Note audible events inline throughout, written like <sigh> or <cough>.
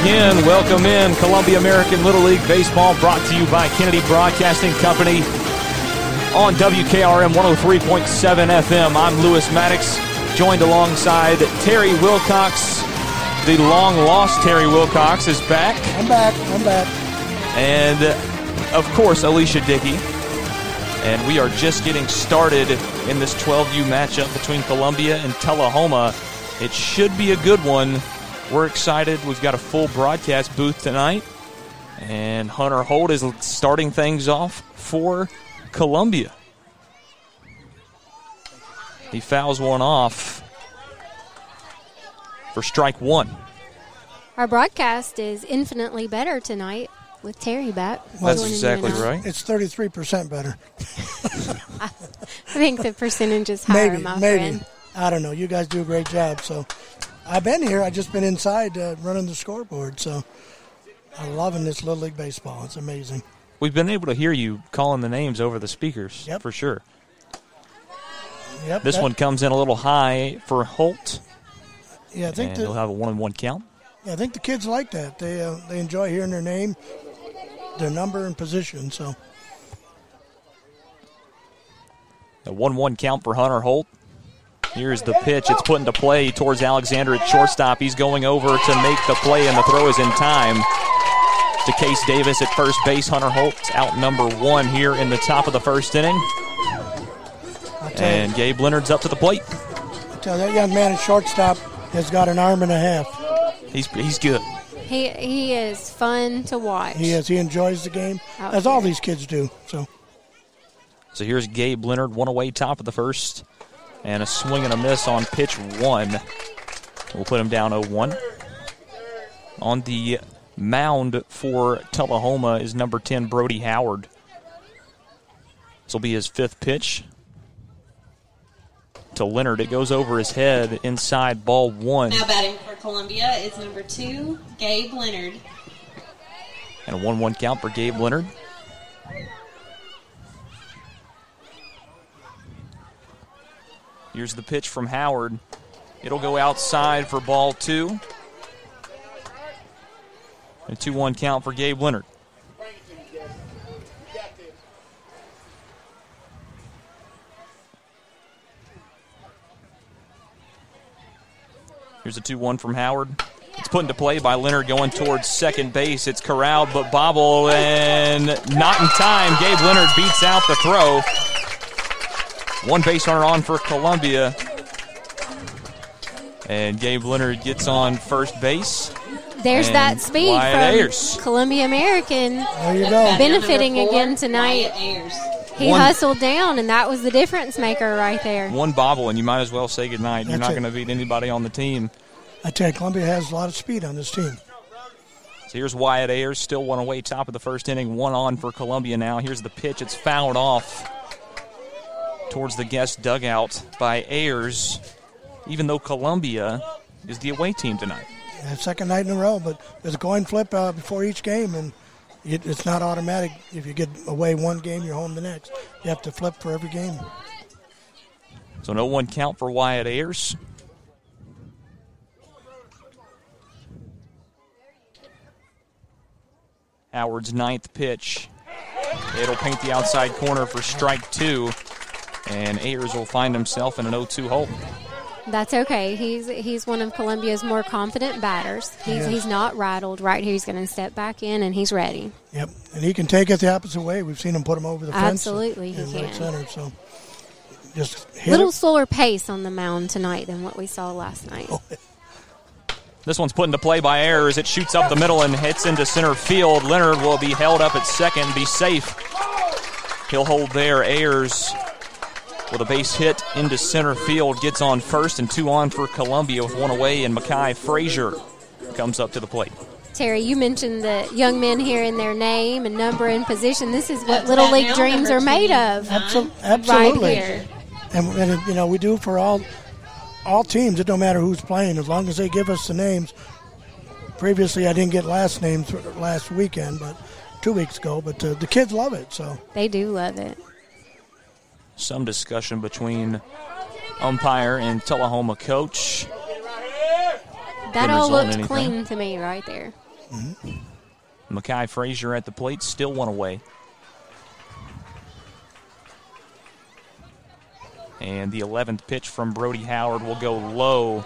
again. Welcome in Columbia American Little League Baseball brought to you by Kennedy Broadcasting Company on WKRM 103.7 FM. I'm Lewis Maddox, joined alongside Terry Wilcox. The long lost Terry Wilcox is back. I'm back. I'm back. And of course, Alicia Dickey. And we are just getting started in this 12U matchup between Columbia and Tullahoma. It should be a good one. We're excited. We've got a full broadcast booth tonight. And Hunter Holt is starting things off for Columbia. He fouls one off for strike one. Our broadcast is infinitely better tonight with Terry back. That's exactly right. It's 33% better. <laughs> I think the percentage is higher, maybe, my maybe. friend. I don't know. You guys do a great job. So I've been here. I've just been inside uh, running the scoreboard. So I'm loving this Little League Baseball. It's amazing. We've been able to hear you calling the names over the speakers Yep. for sure. Yep. This that- one comes in a little high for Holt, Yeah, I think and the, he'll have a one and one count. yeah, I think the kids like that. They uh, they enjoy hearing their name, their number, and position. So A one one count for Hunter Holt. Here's the pitch. It's put into play towards Alexander at shortstop. He's going over to make the play, and the throw is in time to Case Davis at first base. Hunter Holt's out number one here in the top of the first inning. And Gabe Leonard's up to the plate. you, I tell you, that young man at shortstop has got an arm and a half. He's, he's good. He he is fun to watch. He is. He enjoys the game, Out as all these kids do. So So here's Gabe Leonard, one away, top of the first, and a swing and a miss on pitch one. We'll put him down 0 1. On the mound for Tullahoma is number 10, Brody Howard. This will be his fifth pitch to Leonard. It goes over his head inside ball one. Now batting for Columbia is number two, Gabe Leonard. And a 1 1 count for Gabe Leonard. Here's the pitch from Howard. It'll go outside for ball two. A 2 1 count for Gabe Leonard. Here's a 2 1 from Howard. It's put into play by Leonard going towards second base. It's corralled, but bobble and not in time. Gabe Leonard beats out the throw. One base runner on for Columbia. And Gabe Leonard gets on first base. There's And that speed Wyatt from Ayers. Columbia American. there you go. Benefiting number four, again tonight. Wyatt Ayers. He One- hustled down, and that was the difference maker right there. One bobble, and you might as well say goodnight. You're That's not it. going to beat anybody on the team. I tell you, Columbia has a lot of speed on this team. So here's Wyatt Ayers, still one away, top of the first inning, one on for Columbia now. Here's the pitch. It's fouled off towards the guest dugout by Ayers, even though Columbia is the away team tonight. Yeah, second night in a row, but there's a coin flip uh, before each game, and it, it's not automatic. If you get away one game, you're home the next. You have to flip for every game. So no one count for Wyatt Ayers. Howard's ninth pitch. It'll paint the outside corner for strike two, and Ayers will find himself in an 0-2 hole. That's okay. He's he's one of Columbia's more confident batters. He's Yes. he's not rattled right here. He's going to step back in, and he's ready. Yep, and he can take it the opposite way. We've seen him put him over the fence. Absolutely, he right can. center. So just hit little it. slower pace on the mound tonight than what we saw last night. Oh. This one's put into play by Ayers. It shoots up the middle and hits into center field. Leonard will be held up at second, be safe. He'll hold there. Ayers with a base hit into center field gets on first and two on for Columbia with one away, and Mackay Frazier comes up to the plate. Terry, you mentioned the young men here in their name and number and position. This is what That's Little League dreams are made of. Absol- Right absolutely. here. And, and you know we do for all all teams. It don't matter who's playing as long as they give us the names. Previously, I didn't get last names last weekend, but two weeks ago. But uh, the kids love it. So They do love it. Some discussion between umpire and Tullahoma coach. That all looked clean to me right there. Mm-hmm. Mackay Frazier at the plate, still one away. And the 11th pitch from Brody Howard will go low.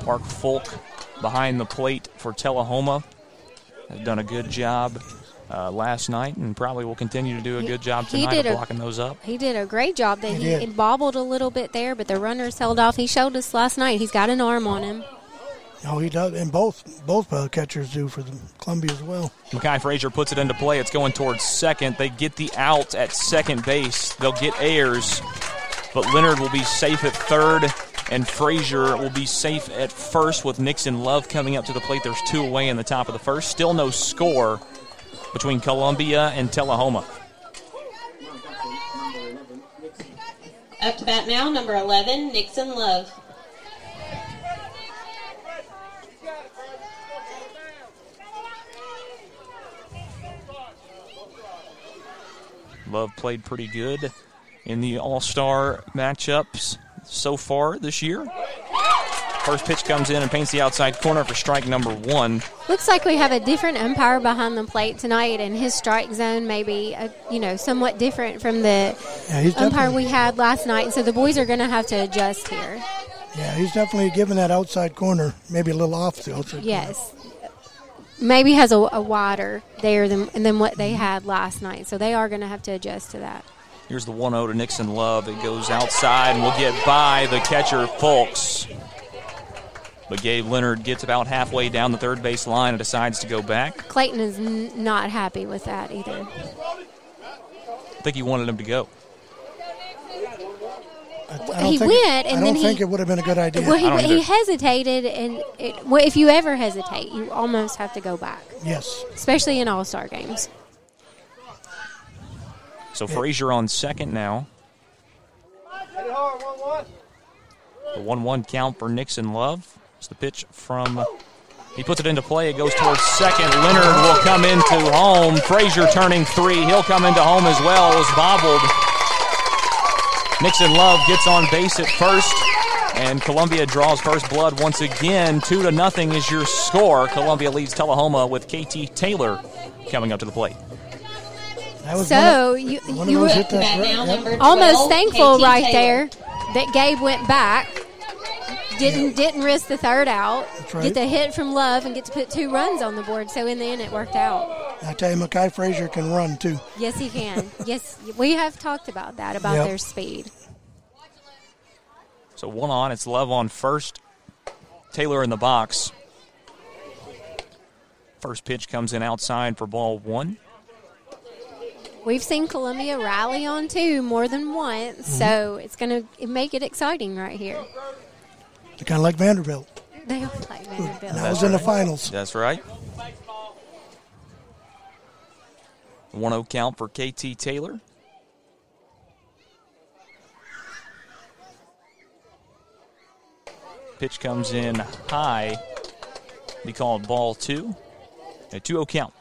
Park Folk behind the plate for Tullahoma. Has done a good job uh, last night and probably will continue to do a He- good job tonight did of a- blocking those up. He did a great job. That He he, bobbled a little bit there, but the runners held off. He showed us last night. He's got an arm on him. Oh, he does, and both both uh, catchers do for the Columbia as well. Mackay Frazier puts it into play. It's going towards second. They get the out at second base. They'll get Ayers, but Leonard will be safe at third, and Frazier will be safe at first with Nixon Love coming up to the plate. There's two away in the top of the first. Still no score between Columbia and Tullahoma. Up to bat now, number 11, Nixon Love. Love played pretty good in the All Star matchups so far this year. First pitch comes in and paints the outside corner for strike number one. Looks like we have a different umpire behind the plate tonight, and his strike zone may be, uh, you know, somewhat different from the Yeah, umpire definitely, we had last night. So the boys are going to have to adjust here. yeah, he's definitely giving that outside corner maybe a little off the outside. Yes, maybe has a, a wider there than than what they had last night. So they are going to have to adjust to that. Here's the 1 0 to Nixon Love. It goes outside and will get by the catcher, Folks. But Gabe Leonard gets about halfway down the third base line and decides to go back. Clayton is n- not happy with that either. I think he wanted him to go. I, I don't He think, went, and I don't then he- think it would have been a good idea. Well, he, he hesitated, and it, well, if you ever hesitate, you almost have to go back, yes, especially in All Star games. So Frazier on second now. The 1 1 count for Nixon Love. It's the pitch from. He puts it into play. It goes towards second. Leonard will come into home. Frazier turning three. He'll come into home as well. It was bobbled. Nixon Love gets on base at first. And Columbia draws first blood once again. Two to nothing is your score. Columbia leads Tullahoma with KT Taylor coming up to the plate. that was So one you of, one of you were hit Up to that right- now, 12, almost thankful KT right Taylor. there that Gabe went back. Didn't didn't risk the third out. right. Get the hit from Love and get to put two runs on the board. So in the end, it worked out. I tell you, Mackay Frazier can run too. Yes, he can. <laughs> yes, we have talked about that about Yep. their speed. So one on, it's Love on first. Taylor in the box. First pitch comes in outside for ball one. We've seen Columbia rally on two more than once, Mm-hmm. so it's going to make it exciting right here. Kind of like Vanderbilt. They are like Vanderbilt. And that was in the finals. That's right. 1 0 count for KT Taylor. Pitch comes in high. Be called ball two. A 2 0 count.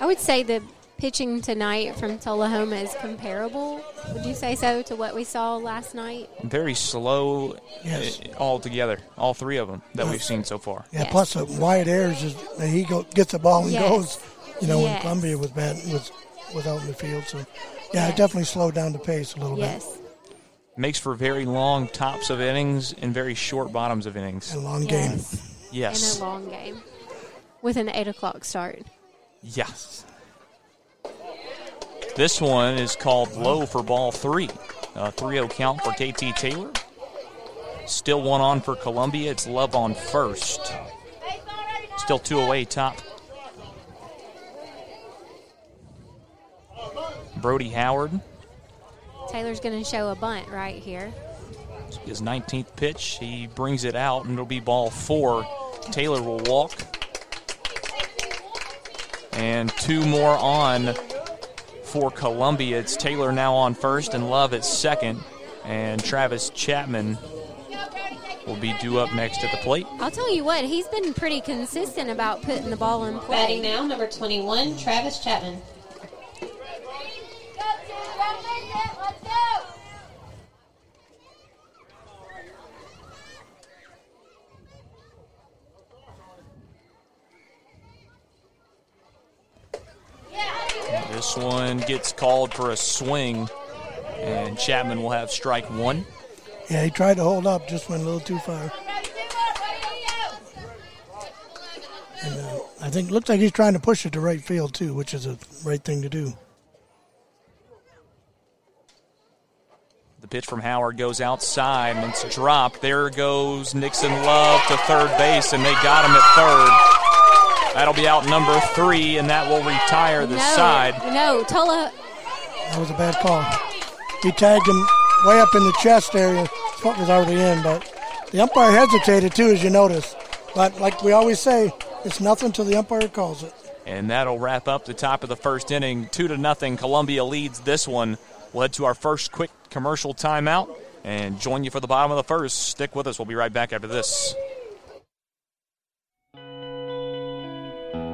I would say the pitching tonight from Tullahoma is comparable. Would you say so to what we saw last night? Very slow Yes. uh, all together. All three of them that we've seen so far. Yeah. Yes. Plus, uh, Wyatt Ayers is he go, gets the ball and Yes. goes. You know, when Columbia was bad was was out in the field. So, yeah, it definitely slowed down the pace a little bit. Yes. Makes for very long tops of innings and very short bottoms of innings. bit. A long game. Yes. Yes. And a long game with an 8 o'clock start. Yes. This one is called low for ball three. A 3 0 count for KT Taylor. Still one on for Columbia. It's Love on first. Still two oh away top. Brody Howard, Taylor's going to show a bunt right here. his 19th pitch. He brings it out, and it'll be ball four. Taylor will walk. And two more on for Columbia. It's Taylor now on first and Love at second. And Travis Chapman will be due up next at the plate. I'll tell you what, he's been pretty consistent about putting the ball in Batting play. now, number 21, Travis Chapman. This one gets called for a swing, and Chapman will have strike one. Yeah, he tried to hold up, just went a little too far. And uh, I think looks like he's trying to push it to right field too, which is a right thing to do. The pitch from Howard goes outside and it's dropped. There goes Nixon Love to third base, and they got him at third. That'll be out number three, and that will retire the no, side. No, Tola. That was a bad call. He tagged him way up in the chest area. Foot was already in, but the umpire hesitated too, as you notice. But like we always say, it's nothing till the umpire calls it. And that'll wrap up the top of the first inning. Two to nothing. Columbia leads this one. We'll head to our first quick commercial timeout and join you for the bottom of the first. Stick with us. We'll be right back after this.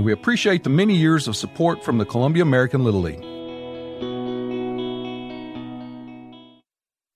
And we appreciate the many years of support from the Columbia American Little League.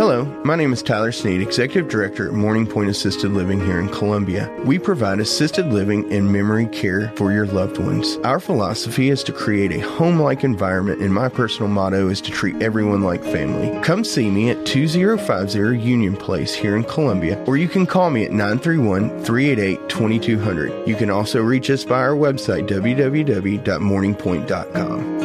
Hello, my name is Tyler Sneed, Executive Director at Morning Pointe Assisted Living here in Columbia. We provide assisted living and memory care for your loved ones. Our philosophy is to create a home like environment, and my personal motto is to treat everyone like family. Come see me at 2050 Union Place here in Columbia, or you can call me at 931 388 2200. You can also reach us by our website, www.morningpoint.com.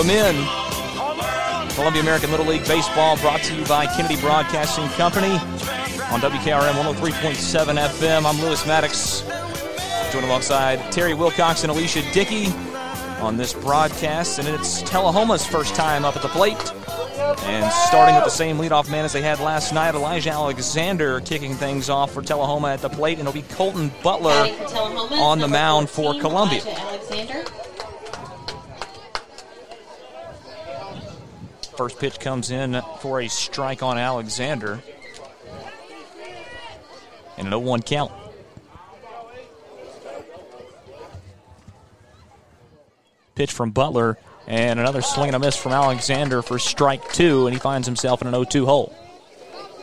Welcome in. Columbia American Little League Baseball brought to you by Kennedy Broadcasting Company on WKRM 103.7 FM. I'm Lewis Maddox, joined alongside Terry Wilcox and Alicia Dickey on this broadcast. And it's Tullahoma's first time up at the plate. And starting with the same leadoff man as they had last night, Elijah Alexander kicking things off for Tullahoma at the plate. And it'll be Colton Butler on the mound for Columbia. Alexander. First pitch comes in for a strike on Alexander. And an 0 1 count. Pitch from Butler, and another swing and a miss from Alexander for strike two, and he finds himself in an 0 2 hole.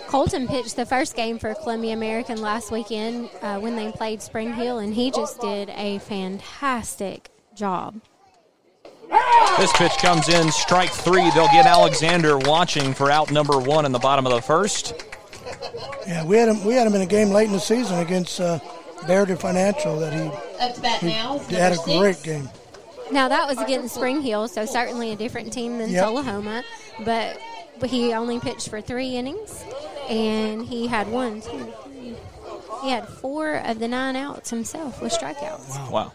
Colton pitched the first game for Columbia American last weekend uh, when they played Spring Hill, and he just did a fantastic job. This pitch comes in, strike three. They'll get Alexander watching for out number one in the bottom of the first. Yeah, we had him. We had him in a game late in the season against uh, Barrington Financial that he, Up to bat he now. is had a number great game. Now that was against Spring Hill, so certainly a different team than Yep. Tullahoma, but he only pitched for three innings, and he had one, two, three. He had four of the nine outs himself with strikeouts. Wow.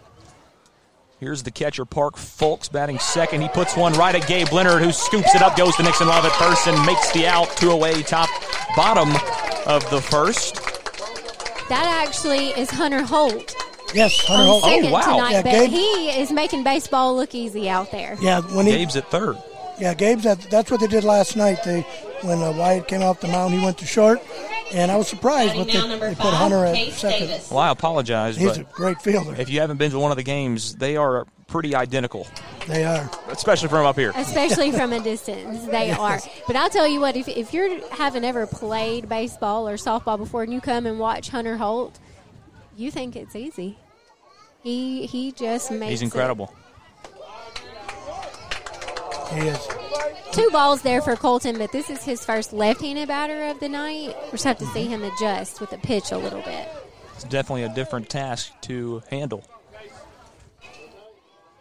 Here's the catcher, Park Folks, batting second. He puts one right at Gabe Leonard, who scoops it up, goes to Nixon Love at first, and makes the out. Two away, top, bottom of the first. That actually is Hunter Holt Yes, Hunter Holt. second Oh, wow. tonight, Yeah, but Gabe- he is making baseball look easy out there. Yeah, when he Gabe's at third. Yeah, Gabe's at, that's what they did last night. They when uh, Wyatt came off the mound, he went to short, and I was surprised, but they, they put Hunter at Case second. Davis. Well, I apologize, He's a but great fielder. if you haven't been to one of the games, they are pretty identical, They are. especially from up here. especially from a <laughs> distance. They are. But I'll tell you what, if, if you haven't ever played baseball or softball before and you come and watch Hunter Holt, you think it's easy. He he just makes He's it- incredible. He is. Two balls there for Colton, but this is his first left-handed batter of the night. We just have to see him adjust with the pitch a little bit. It's definitely a different task to handle.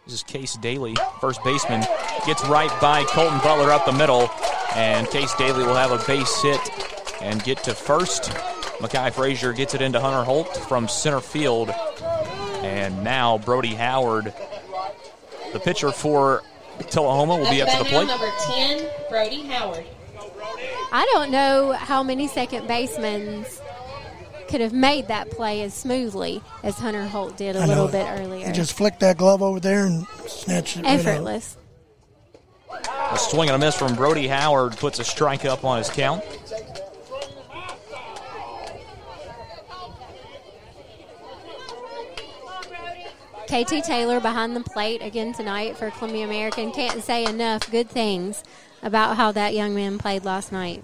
This is Case Daly, first baseman. Gets right by Colton Butler up the middle, and Case Daly will have a base hit and get to first. Makai Frazier gets it into Hunter Holt from center field. And now Brody Howard, the pitcher for Tullahoma, will be up to the Back now, plate. number 10, Brody Howard. I don't know how many second basemen could have made that play as smoothly as Hunter Holt did a I little know. bit earlier. He just flicked that glove over there and snatched it. right out. Effortless. A swing and a miss from Brody Howard puts a strike up on his count. KT Taylor behind the plate again tonight for Columbia American. Can't say enough good things about how that young man played last night.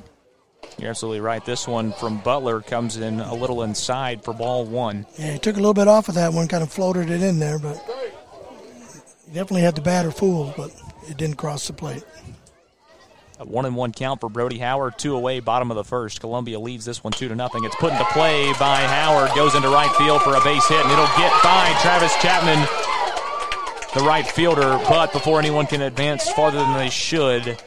You're absolutely right. This one from Butler comes in a little inside for ball one. Yeah, he took a little bit off of that one, kind of floated it in there, but he definitely had the batter fooled, but it didn't cross the plate. A one and one count for Brody Howard. Two away, bottom of the first. Columbia leads this one two to nothing. It's put into play by Howard. Goes into right field for a base hit, and it'll get by Travis Chapman, the right fielder. But before anyone can advance farther than they should,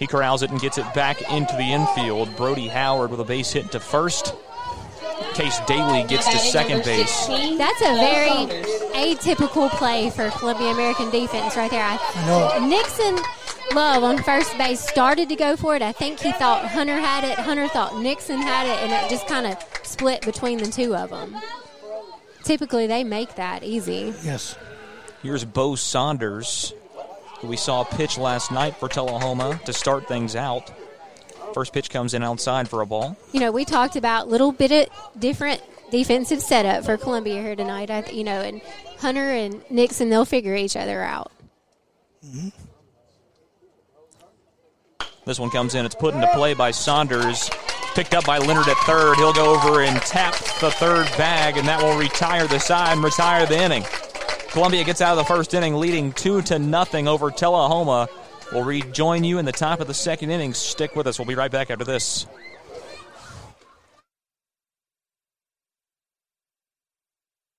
he corrals it and gets it back into the infield. Brody Howard with a base hit to first. Case Daly gets to second base. That's a very atypical play for Columbia American defense right there. I, I know. Nixon Love on first base started to go for it. I think he thought Hunter had it. Hunter thought Nixon had it, and it just kind of split between the two of them. Typically, they make that easy. Yes. Here's Bo Saunders, who we saw pitch last night for Tullahoma to start things out. First pitch comes in outside for a ball. You know, we talked about little bit of different defensive setup for Columbia here tonight. I, you know, and Hunter and Nixon, they'll figure each other out. Mm-hmm. This one comes in. It's put into play by Saunders. Picked up by Leonard at third. He'll go over and tap the third bag, and that will retire the side and retire the inning. Columbia gets out of the first inning, leading two to nothing over Tullahoma. We'll rejoin you in the top of the second inning. Stick with us. We'll be right back after this.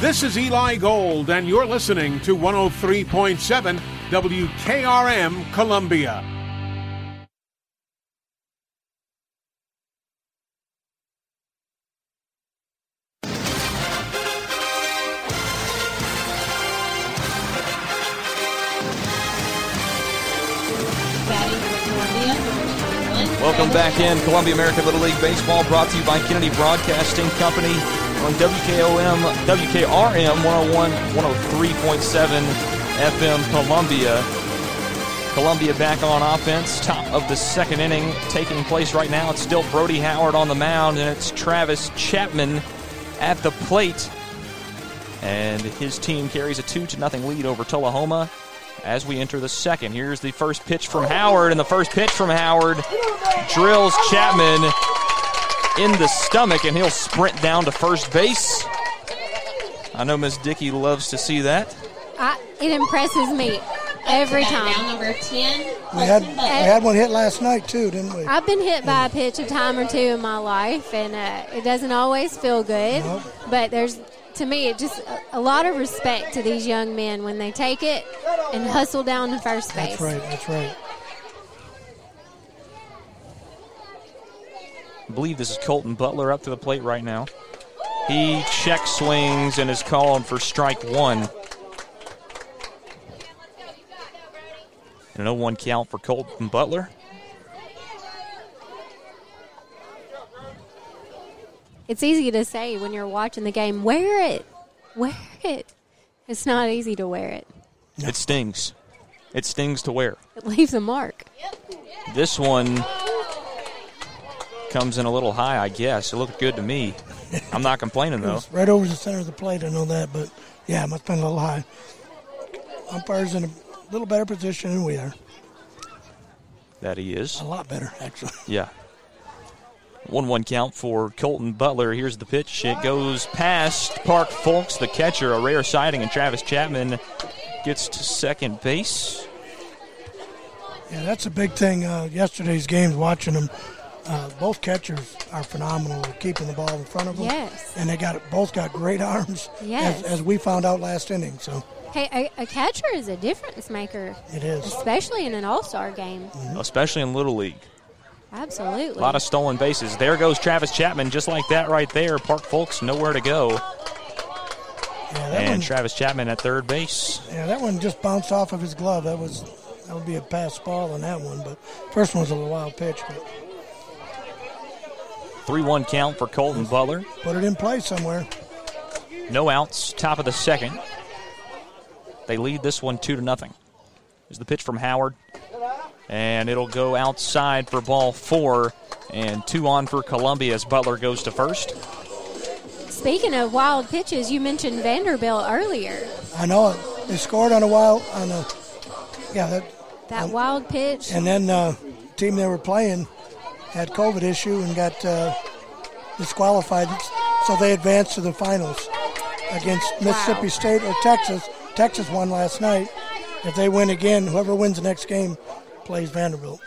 This is Eli Gold, and you're listening to 103.7 WKRM Columbia. Welcome back in. Columbia American Little League Baseball brought to you by Kennedy Broadcasting Company on WKOM, WKRM 101, 103.7 FM Columbia. Columbia back on offense. Top of the second inning taking place right now. It's still Brody Howard on the mound, and it's Travis Chapman at the plate. And his team carries a 2 to nothing lead over Tullahoma as we enter the second. Here's the first pitch from Howard, and the first pitch from Howard drills Chapman in the stomach, and he'll sprint down to first base. I know Miss Dickey loves to see that. I, it impresses me every Now time. number 10, We had, we had one hit last night, too, didn't we? I've been hit by a pitch a time or two in my life, and uh, it doesn't always feel good. Nope. But there's, to me, it just a, a lot of respect to these young men when they take it and hustle down to first base. That's right, that's right. I believe this is Colton Butler up to the plate right now. He check swings and is called for strike one. And a 1 count for Colton Butler. It's easy to say when you're watching the game, wear it, wear it. It's not easy to wear it. It stings. It stings to wear. It leaves a mark. This one comes in a little high, I guess. It looked good to me. I'm not complaining, though. was right over the center of the plate, I know that, but yeah, it must have been a little high. Umpire's in a little better position than we are. That he is. A lot better, actually. Yeah. 1 1 count for Colton Butler. Here's the pitch. It goes past Park Folks, the catcher, a rare sighting, and Travis Chapman gets to second base. Yeah, that's a big thing. Uh, yesterday's games, watching them, uh, both catchers are phenomenal at keeping the ball in front of them. Yes. And they got both got great <laughs> arms, Yes. as, as we found out last inning. So Hey, a, a catcher is a difference maker, it is. especially in an All Star game. Especially in Little League. Absolutely. A lot of stolen bases. There goes Travis Chapman, just like that right there. Park Folks, nowhere to go. Yeah, And one, Travis Chapman at third base. yeah, that one just bounced off of his glove. That was that would be a pass ball on that one, but first one was a little wild pitch, but 3 1 count for Colton Butler. put it in play somewhere. No outs, top of the second. They lead this one two to nothing. Is the pitch from Howard, and it'll go outside for ball four, and two on for Columbia as Butler goes to first. Speaking of wild pitches, you mentioned Vanderbilt earlier. I know it. They scored on a wild on a yeah that That wild pitch. And then uh, team they were playing had COVID issue and got uh, disqualified, so they advanced to the finals against Mississippi State or Texas. Texas won last night. If they win again, whoever wins the next game plays Vanderbilt.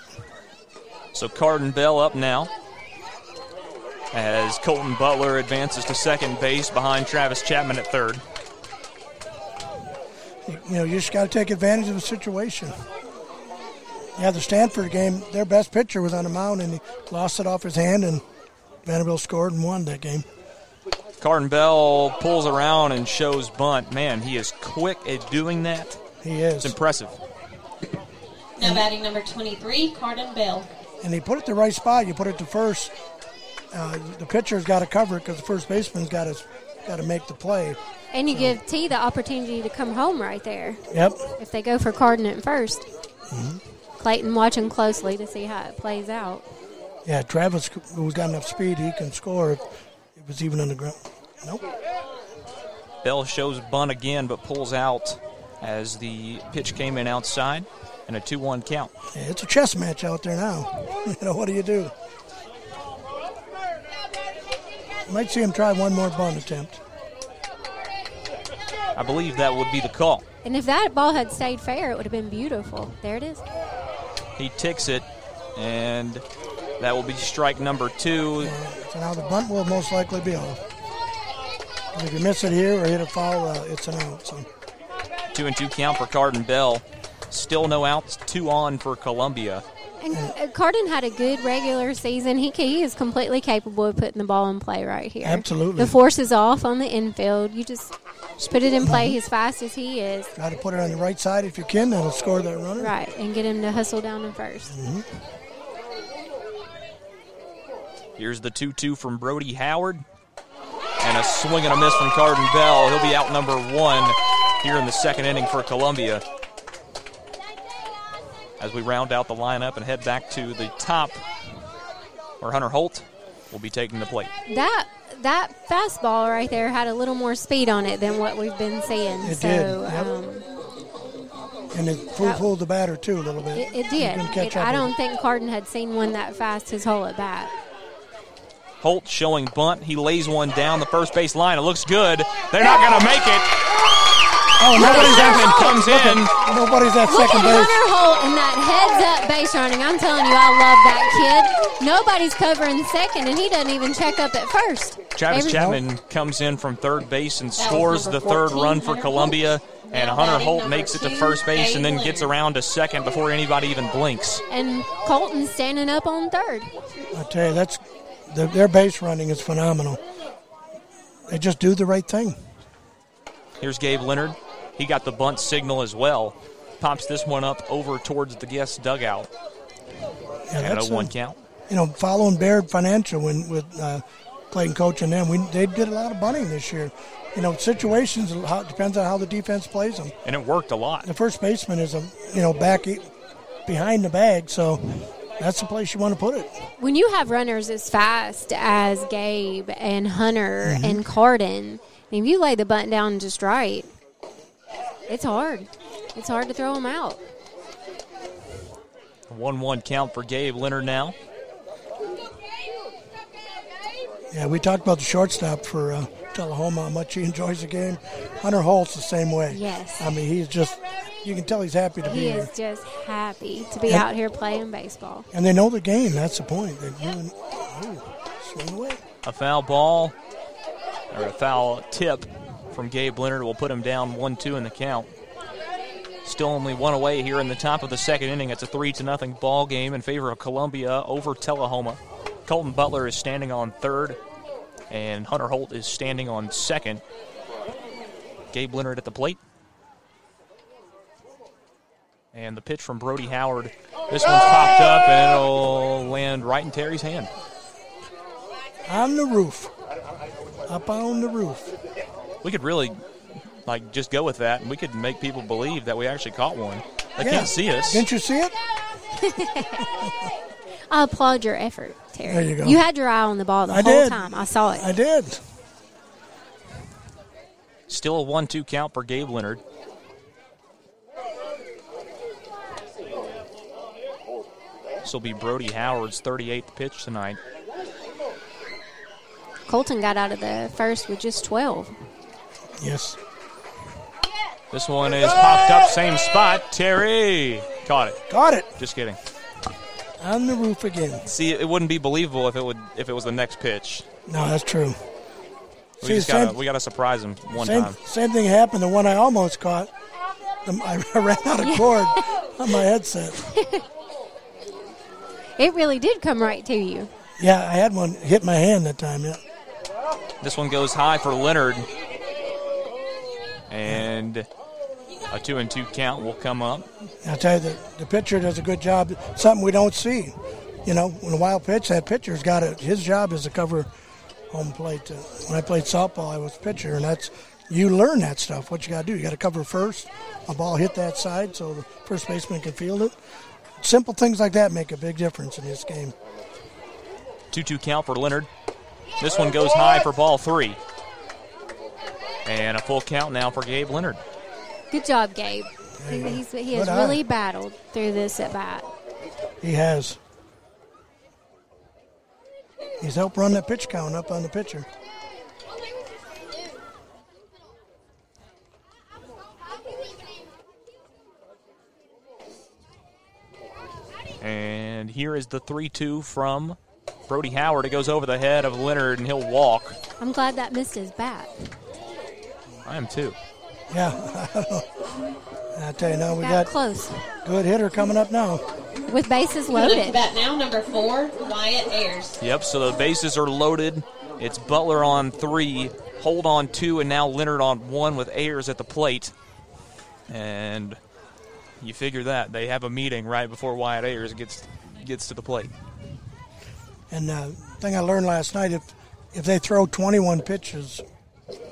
So Carden Bell up now as Colton Butler advances to second base behind Travis Chapman at third. You, know, you just got to take advantage of the situation. Yeah, the Stanford game, their best pitcher was on the mound and he lost it off his hand, and Vanderbilt scored and won that game. Carden Bell pulls around and shows bunt. Man, he is quick at doing that. He is. It's impressive. Now batting number 23, Carden Bell. and he put it the right spot. You put it to first. Uh, the pitcher's got to cover it because the first baseman's got to got to make the play. And you give T the opportunity to come home right there. Yep. If they go for Carden at 1st Mhm. Clayton watching closely to see how it plays out. Yeah, Travis, who's got enough speed, he can score if it was even on the ground. Nope. Bell shows bunt again, but pulls out as the pitch came in outside and a 2 1 count. Yeah, it's a chess match out there now. <laughs> you know, what do you do? Might see him try one more bunt attempt. I believe that would be the call. And if that ball had stayed fair, it would have been beautiful. There it is. He ticks it, and that will be strike number two. So now the bunt will most likely be off. And If you miss it here or hit a foul, uh, it's an out. So Two and two count for Carden Bell. Still no outs, two on for Columbia. And uh, Carden had a good regular season. He, he is completely capable of putting the ball in play right here. Absolutely. The force is off on the infield. You just, just put it in play He's fast as he is. try to put it on the right side if you can. That'll score that runner. Right, and get him to hustle down to 1st Mhm. Here's the 2 2 from Brody Howard. And a swing and a miss from Carden Bell. He'll be out number one here in the second inning for Columbia. As we round out the lineup and head back to the top, where Hunter Holt will be taking the plate. That that fastball right there had a little more speed on it than what we've been seeing. It so did, yep. um, And it fooled, fooled the batter too a little bit. it, it did. It- I don't think Carden had seen one that fast his whole at bat. Holt showing bunt. He lays one down the first base line. It looks good. They're not going to make it. Oh, nobody's Chapman at, comes look in. At, nobody's at Look at second base. Hunter Holt and that heads up base running. I'm telling you, I love that kid. Nobody's covering second, and he doesn't even check up at first. Travis Every- Chapman comes in from third base and scores the third 14, run for Hunter Columbia. And Now Hunter Holt number makes it to first base and then gets around to second before anybody even blinks. And Colton standing up on third. I tell you, that's the, their base running is phenomenal. They just do the right thing. Here's Gabe Leonard. He got the bunt signal as well. Pops this one up over towards the guest dugout. Yeah, And a that's one a- count. You know, following Baird Financial when with uh, Clayton coaching them, we they did a lot of bunting this year. You know, situations how, depends on how the defense plays them. And it worked a lot. The first baseman is a you know back e- behind the bag, so that's the place you want to put it. When you have runners as fast as Gabe and Hunter Mm-hmm. and Carden, if you lay the bunt down just right, it's hard. It's hard to throw them out. 1 1 count for Gabe Leonard now. Yeah, we talked about the shortstop for uh, Tullahoma, how much he enjoys the game. Hunter Holt's the same way. Yes. I mean, he's just, you can tell he's happy to be here. He here. is just happy to be And- out here playing baseball. And they know the game. That's the point. They really, ooh, swing away. A foul ball, or a foul tip from Gabe Leonard will put him down 1 2 in the count. Still only one away here in the top of the second inning. It's a 3 to nothing ball game in favor of Columbia over Tullahoma. Colton Butler is standing on third, and Hunter Holt is standing on second. Gabe Leonard at the plate. And the pitch from Brody Howard. This one's popped up, and it'll land right in Terry's hand. On the roof. Up on the roof. We could really, like, just go with that, and we could make people believe that we actually caught one. They Yeah. can't see us. Didn't you see it? <laughs> I applaud your effort, Terry. There you go. You had your eye on the ball the I whole did. time. I saw it. I did. Still a one-two count for Gabe Leonard. This will be Brody Howard's 38th pitch tonight. Colton got out of the first with just 12. Yes. This one is popped up, same spot. Terry caught it. Caught it. Just kidding. On the roof again. See, it wouldn't be believable if it would if it was the next pitch. No, that's true. We See, just gotta we gotta surprise him one same, time. same thing happened. The one I almost caught. The, <laughs> I ran out of cord on my headset. <laughs> It really did come right to you. Yeah, I had one hit my hand that time. Yeah. This one goes high for Leonard. And a two and two count will come up. I'll tell you, the, the pitcher does a good job. Something we don't see. You know, when a wild pitch, that pitcher's got it. His job is to cover home plate. Uh, when I played softball, I was pitcher, and that's you learn that stuff. What you got to do, you got to cover first. A ball hit that side, so the first baseman can field it. Simple things like that make a big difference in this game. 2 2 count for Leonard. This one goes high for ball three. And a full count now for Gabe Leonard. Good job, Gabe. He, he's, he has Good eye. really battled through this at bat. He has. He's helped run that pitch count up on the pitcher. And here is the 3 2 from Brody Howard. It goes over the head of Leonard, and he'll walk. I'm glad that missed his bat. I am too. Yeah. <laughs> I tell you now, we Got got close. good hitter coming up now. With bases Coming up to loaded. bat now, number four, Wyatt Ayers. Yep, so the bases are loaded. It's Butler on three, Holt on two, and now Leonard on one with Ayers at the plate. And you figure that. They have a meeting right before Wyatt Ayers gets gets to the plate. And uh, thing I learned last night, if if they throw 21 pitches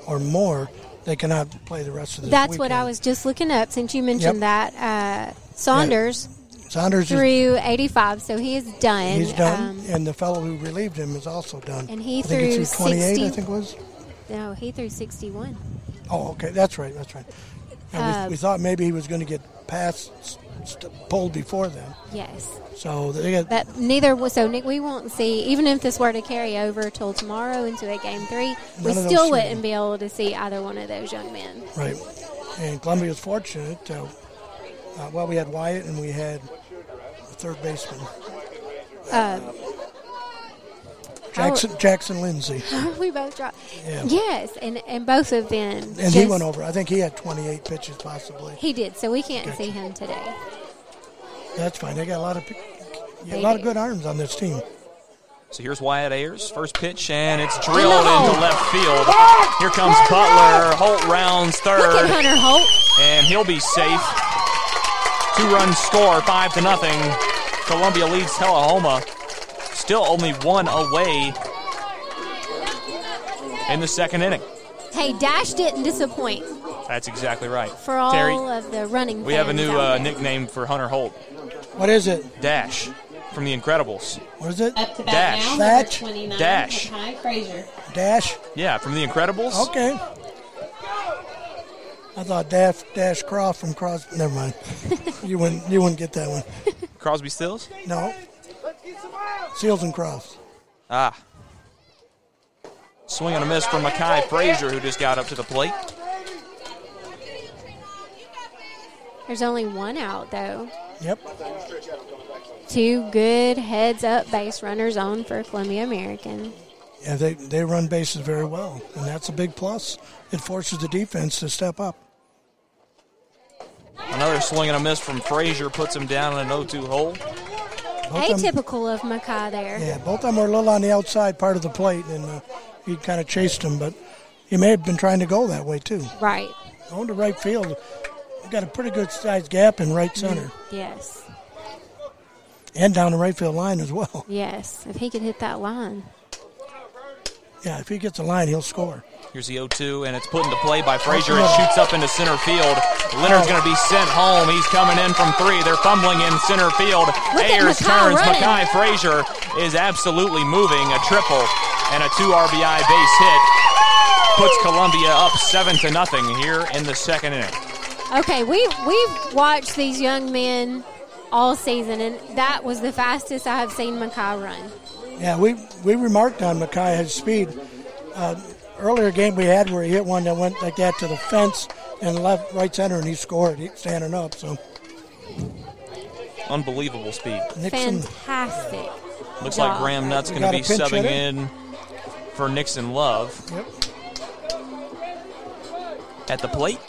or more, they cannot play the rest of the game. That's what I was just looking up since you mentioned Yep. that. Uh, Saunders Saunders is, threw 85, so he is done. he's done, Um, and the fellow who relieved him is also done. and he I think threw 28, 60 I think it was. no, he threw 61. Oh, okay, that's right, that's right. And Uh, we, we thought maybe he was going to get past, pulled before them. Yes. So they got But neither was so Nick. We won't see even if this were to carry over till tomorrow into a game three. we None of those still wouldn't be able to see either one of those young men. right. And Columbia's fortunate. Uh, uh, well, we had Wyatt and we had the third baseman Uh, Jackson Jackson Lindsay, <laughs> we both dropped. Yeah. Yes, and and both of them. and just- he went over. I think he had 28 pitches possibly. He did, so we can't Gotcha. see him today. That's fine. They got a lot of They a lot of good arms on this team. So here's Wyatt Ayers, first pitch, and it's drilled the into left field. Here comes Butler. Holt rounds Look at third, Hunter Holt. and he'll be safe. Two-run score, five to nothing. Columbia leads Tullahoma. Still only one away in the second inning. Hey, Dash didn't disappoint That's exactly right. for all Terry, of the running. we have a new uh, nickname for Hunter Holt. What is it? Dash from The Incredibles. What is it? Up to bat Dash. now, 29, Dash. Makai Frazier. Dash. Yeah, from The Incredibles. Okay. I thought Dash Dash Croft from Cross. Never mind. <laughs> you wouldn't you wouldn't get that one. Crosby Stills. No. Seals and Crofts. Ah. Swing and a miss from Makai Frazier, who just got up to the plate. There's only one out though. Yep. Two good heads up base runners on for Columbia American. Yeah, they they run bases very well, and that's a big plus. It forces the defense to step up. Another swing and a miss from Frazier puts him down in an 0-2 hole. Both of them- Atypical of Makai there. Yeah, both of them were a little on the outside part of the plate, and uh, he kind of chased him, but he may have been trying to go that way too. Right. Going to right field, we got a pretty good sized gap in right center, Yes. and down the right field line as well. Yes. If he could hit that line. Yeah, if he gets a line, he'll score. Here's the 0-2, and it's put into play by oh, Frazier. It shoots up into center field. Leonard's going to be sent home. He's coming in from three. They're fumbling in center field. Look Ayers Makai turns. running. Makai Frazier is absolutely moving. A triple and a two RBI base hit puts Columbia up seven to nothing here in the second inning. Okay, we we've watched these young men all season, and that was the fastest I have seen Makai run. Yeah, we we remarked on Makai his speed. Uh, earlier game we had where he hit one that went like that to the fence and left right center, and he scored. He standing up. So Unbelievable speed. Nixon, Fantastic. Looks job. like Graham Nutt's going to be subbing in for Nixon Love Yep. at the plate.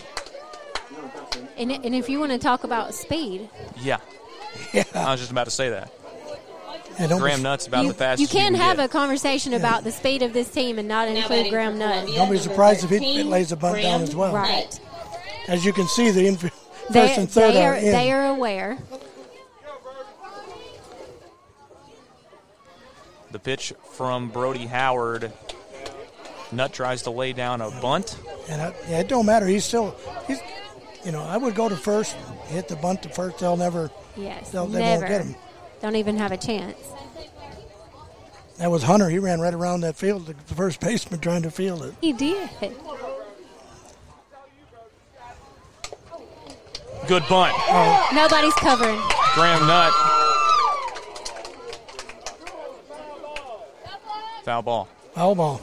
And, and if you want to talk about speed, Yeah. Yeah. I was just about to say that. Yeah, don't Graham Nutt's about you, the fastest you can can have get. a conversation about the speed of this team and not include batting Graham for Nutt. Columbia, Don't be surprised if he 13, lays a bunt down Graham as well. Right. As you can see, the inf- first and third they are, are, in. they are aware. The pitch from Brody Howard. Nutt tries to lay down a bunt. And I, yeah, it don't matter. He's still, he's, you know, I would go to first, hit the bunt to first. They'll never, Yes, they'll, they never. won't get him. Don't even have a chance. That was Hunter. He ran right around that field, the, the first baseman trying to field it. He did. Good bunt. Nobody's covering. Graham Nutt. Foul ball. Foul ball.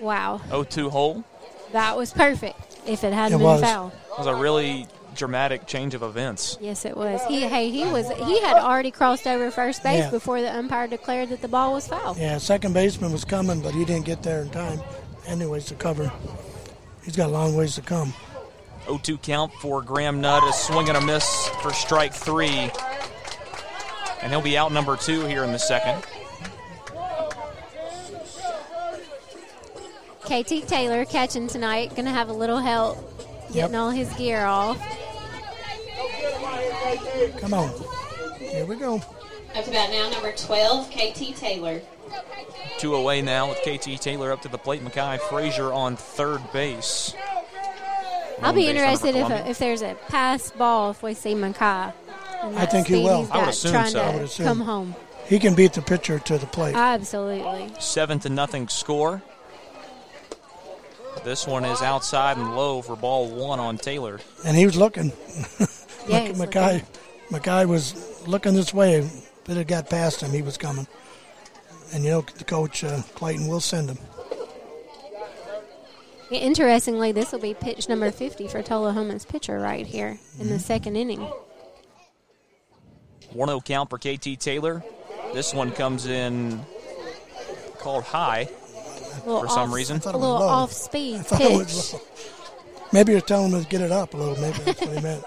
Wow, 0-2 hole. that was perfect. If it hadn't It been was. foul, It was a really dramatic change of events. yes, it was. He hey, he was he had already crossed over first base Yeah. before the umpire declared that the ball was foul. Yeah, second baseman was coming, but he didn't get there in time. Anyways, to cover. He's got a long ways to come. 0-2 count for Graham Nutt. A swing and a miss for strike three. And he'll be out number two here in the second. KT Taylor catching tonight, gonna have a little help getting Yep. all his gear off. Come on. Here we go. Up to bat now, number 12, KT Taylor. Two away now with KT Taylor up to the plate. Makai Frazier on third base. I'll be base runner for interested if, Columbia. if there's a pass ball if we see Makai And I think he will. I would assume so. I would assume. come home. He can beat the pitcher to the plate. Absolutely. Seven to nothing score. This one is outside and low for ball one on Taylor. And he was looking. <laughs> Yeah, he's Makai, Makai was looking this way. If it got past him, he was coming. And you know, the coach uh, Clayton will send him. Interestingly, this will be pitch number 50 for Tullahoma's pitcher right here in the second inning. 1 0 count for KT Taylor. This one comes in called high A little for some off- reason. A little off speed <laughs> pitch. Maybe you're telling him to get it up a little. Maybe that's what he meant.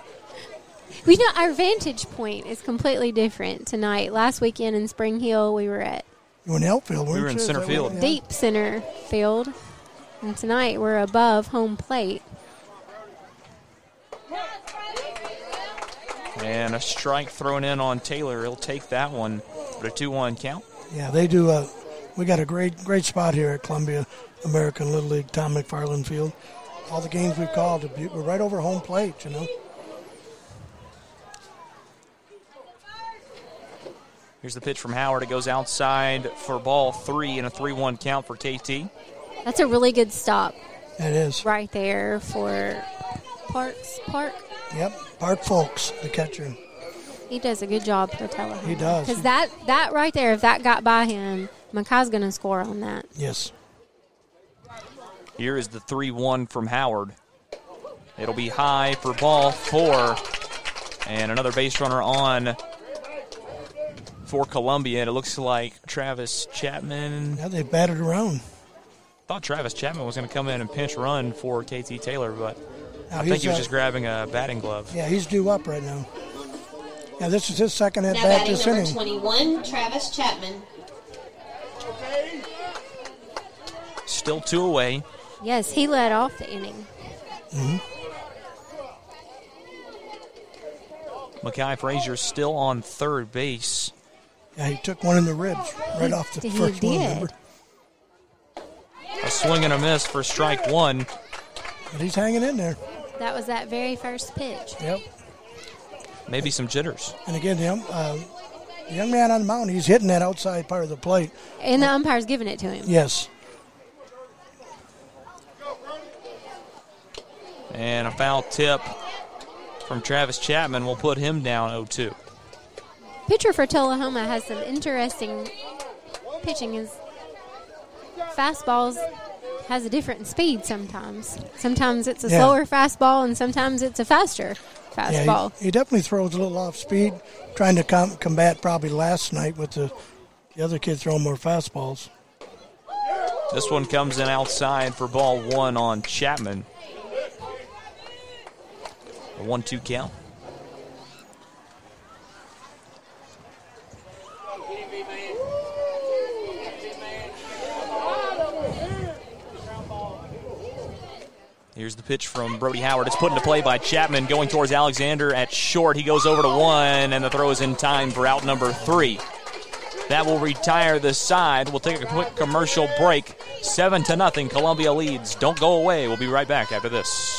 We know our vantage point is completely different tonight. Last weekend in Spring Hill, we were at You were in outfield, weren't We were in you? Center field. what- deep center field, and tonight we're above home plate. And a strike thrown in on Taylor. He'll take that one. But a 2 1 count. Yeah, they do. Uh, we got a great, great spot here at Columbia American Little League, Tom McFarland Field. All the games we've called, we're right over home plate. You know. Here's the pitch from Howard. It goes outside for ball three and a 3 1 count for KT. That's a really good stop It is. right there for Parks Park. Yep. Park Fulks, the catcher. He does a good job for Tullahoma. He does. Because that, that right there, if that got by him, Makai's going to score on that. Yes. Here is the 3 1 from Howard. It'll be high for ball four. And another base runner on for Columbia. And it looks like Travis Chapman. Yeah, they batted around. thought Travis Chapman was going to come in and pinch run for KT Taylor, but Now I think he was uh, just grabbing a batting glove. Yeah, he's due up right now. Yeah, this is his second at Now bat batting this number inning. 21, Travis Chapman. Still two away. Yes, he led off the inning. Makai Frazier still on third base. Yeah, he took one in the ribs right off the He first one. did. Remember? A swing and a miss for strike one. But he's hanging in there. That was that very first pitch. Yep. Maybe some jitters. And again, the, um, uh, the young man on the mound, he's hitting that outside part of the plate. And the umpire's giving it to him. Yes. And a foul tip from Travis Chapman will put him down 0 2. Pitcher for Tullahoma has some interesting pitching. His fastballs has a different speed sometimes. Sometimes it's a Yeah. slower fastball, and sometimes it's a faster Yeah, fastball. he, he definitely throws a little off speed, trying to com- combat probably last night with the, the other kid throwing more fastballs. This one comes in outside for ball one on Chapman. A 1 2 count. Here's the pitch from Brody Howard. It's put into play by Chapman going towards Alexander at short. He goes over to one, and the throw is in time for out number three. That will retire the side. We'll take a quick commercial break. Seven to nothing. Columbia leads. Don't go away. We'll be right back after this.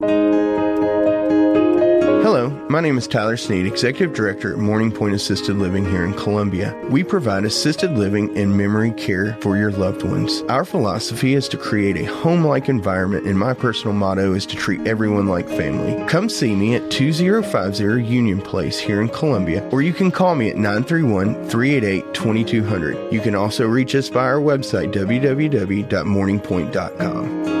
Hello, my name is Tyler Sneed, Executive Director at Morning Pointe Assisted Living here in Columbia. We provide assisted living and memory care for your loved ones. Our philosophy is to create a home like environment, and my personal motto is to treat everyone like family. Come see me at 2050 Union Place here in Columbia, or you can call me at 931 388 2200. You can also reach us by our website, www.morningpointe.com.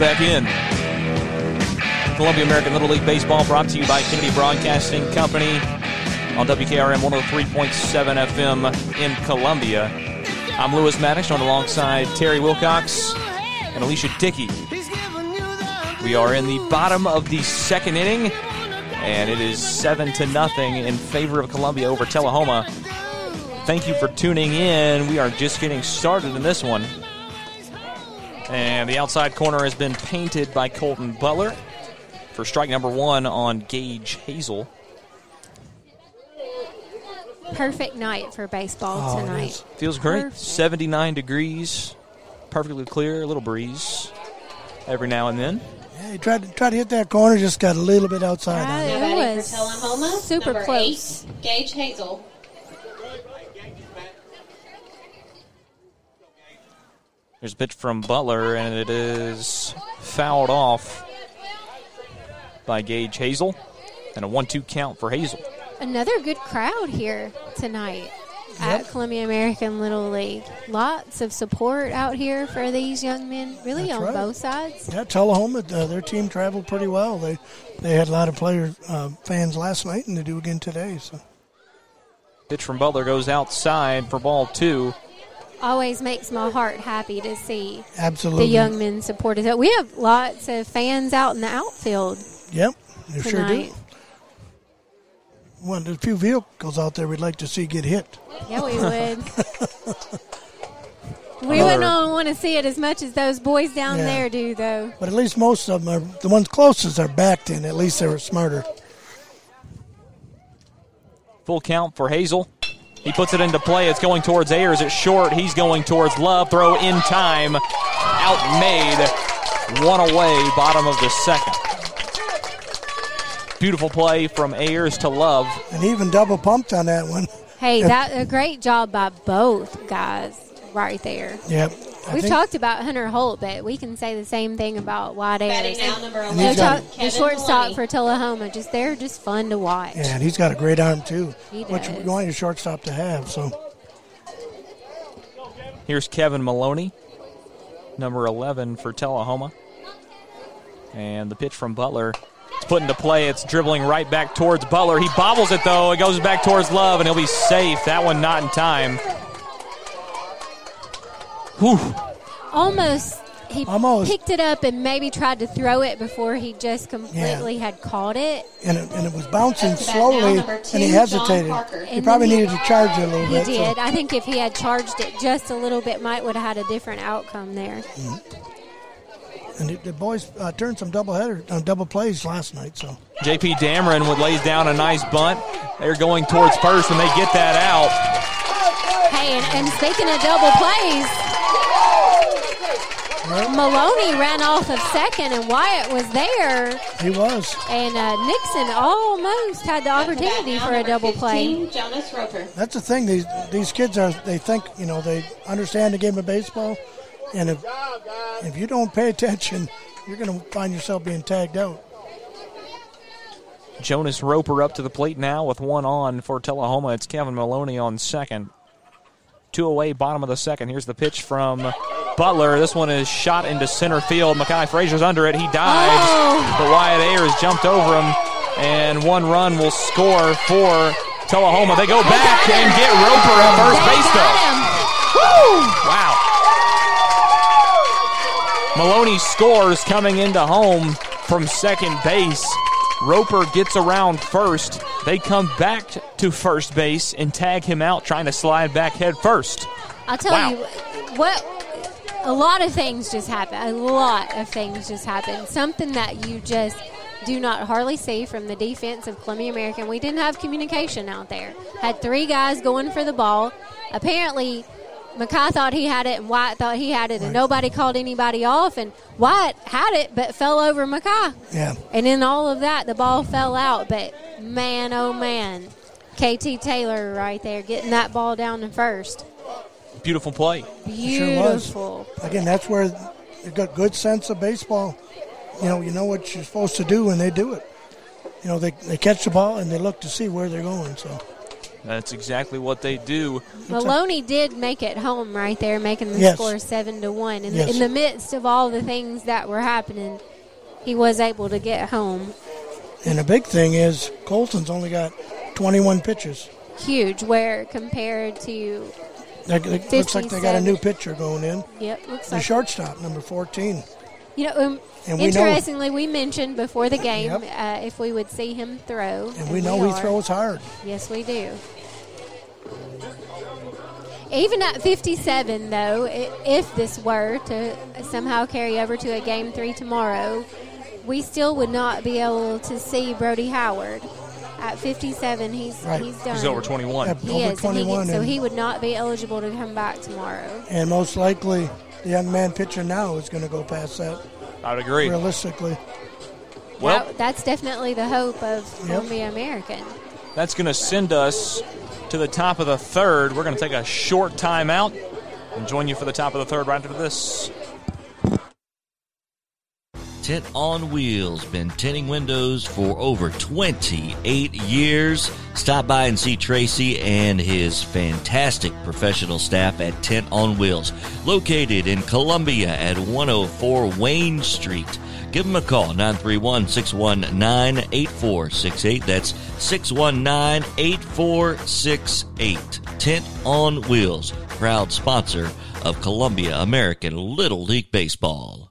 Back in. Columbia American Little League Baseball brought to you by Kennedy Broadcasting Company on WKRM 103.7 FM in Columbia. I'm Lewis Maddox, on alongside Terry Wilcox and Alicia Dickey. We are in the bottom of the second inning, and it is seven to nothing in favor of Columbia over Tullahoma. Thank you for tuning in. We are just getting started in this one. And the outside corner has been painted by Colton Butler for strike number one on Gage Hazel. Perfect night for baseball Oh, tonight. Feels great. Perfect. 79 degrees, perfectly clear, a little breeze every now and then. Yeah, he tried to, tried to hit that corner, just got a little bit outside. Ah, on it. it was for super number close. Eight, Gage Hazel. There's a pitch from Butler, and it is fouled off by Gage Hazel. And a 1 2 count for Hazel. Another good crowd here tonight at Columbia American Little League. Lots of support out here for these young men, really That's on right. both sides. Yeah, Tullahoma, uh, their team traveled pretty well. They they had a lot of player uh, fans last night, and they do again today. So Pitch from Butler goes outside for ball two. Always makes my heart happy to see Absolutely. the young men supported. So We have lots of fans out in the outfield yep, they sure do. tonight. Well, there's a few vehicles out there we'd like to see get hit. Yeah, we would. <laughs> we wouldn't want to see it as much as those boys down Yeah. there do, though. But at least most of them are the ones closest are backed in. At least they were smarter. Full count for Hazel. He puts it into play. It's going towards Ayers. It's short. He's going towards Love. Throw in time. Out made. One away. Bottom of the second. Beautiful play from Ayers to Love. And even double pumped on that one. Hey, that a great job by both guys right there. Yep. I We've think- talked about Hunter Holt, but we can say the same thing about Wyatt Ayers. Batting now, No talk- the shortstop Maloney. for Tullahoma, just they're just fun to watch. Yeah, and he's got a great arm too, He which does. we want your shortstop to have. So Here's Kevin Maloney, number 11 for Tullahoma. And the pitch from Butler. It's put into play. It's dribbling right back towards Butler. He bobbles it, though. It goes back towards Love, and he'll be safe. That one not in time. Whew. Almost, he Almost. picked it up and maybe tried to throw it before he just completely had caught it. and it, and it was bouncing Up to bat slowly, now, number and he hesitated. Parker. He probably he- needed to charge it a little He bit. so- did. I think if he had charged it just a little bit, might would have had a different outcome there. and the, the boys uh, turned some double header, uh, double plays last night. So JP Dameron would lays down a nice bunt. They're going towards first when they get that out. Hey, and, and speaking of double plays, Maloney ran off of second, and Wyatt was there, he was. and uh, Nixon almost had the opportunity for a number double play. Jonas Roper. That's the thing. These these kids are. They think you know. They understand the game of baseball, and if if you don't pay attention, you're going to find yourself being tagged out. Jonas Roper up to the plate now with one on for Tullahoma. It's Kevin Maloney on second. Two away, bottom of the second. Here's the pitch from Butler. This one is shot into center field. Makai Frazier's under it. He dives, Oh. but Wyatt Ayers jumped over him, and one run will score for Tullahoma. They go back him. and get Roper at first They base, though. Wow. Maloney scores coming into home from second base. Roper gets around first. They come back to first base and tag him out, trying to slide back head first. I'll tell Wow. you what a lot of things just happen. A lot of things just happen. Something that you just do not hardly see from the defense of Columbia American. We didn't have communication out there. Had three guys going for the ball. Apparently, Makai thought he had it and Wyatt thought he had it, and nobody called anybody off. And Wyatt had it, but fell over Makai. Yeah. And in all of that, the ball fell out. But man, oh man, KT Taylor right there getting that ball down in first. Beautiful play. Beautiful. Again, that's where you got good sense of baseball. You know, you know what you're supposed to do, and they do it. You know, they, they catch the ball and they look to see where they're going. So That's exactly what they do. Maloney did make it home right there, making the Yes. score seven to one. In, Yes. in the midst of all the things that were happening, he was able to get home. And the big thing is Colton's only got 21 pitches. Huge. Where compared to That, it looks like they got a new pitcher going in. Yep, looks The like The shortstop, number 14. You know, um, And we know- interestingly, we mentioned before the game Yep. uh, if we would see him throw, And we know he are. throws hard. Yes, we do. Even at 57, though, if this were to somehow carry over to a game three tomorrow, we still would not be able to see Brody Howard. At 57, he's Right. he's done. He's over 21. Yep, He over is, and he- 21 so he would not be eligible to come back tomorrow. And most likely, the young man pitcher now is going to go past that. I'd agree. Realistically. Well, That- that's definitely the hope of Columbia American. That's going to send us to the top of the third. We're going to take a short timeout and join you for the top of the third right after this. Tint on Wheels, been tinting windows for over 28 years. Stop by and see Tracy and his fantastic professional staff at Tint on Wheels, located in Columbia at 104 Wayne Street. Give them a call, 931 619 8468. That's 619 8468. Tint on Wheels, proud sponsor of Columbia American Little League Baseball.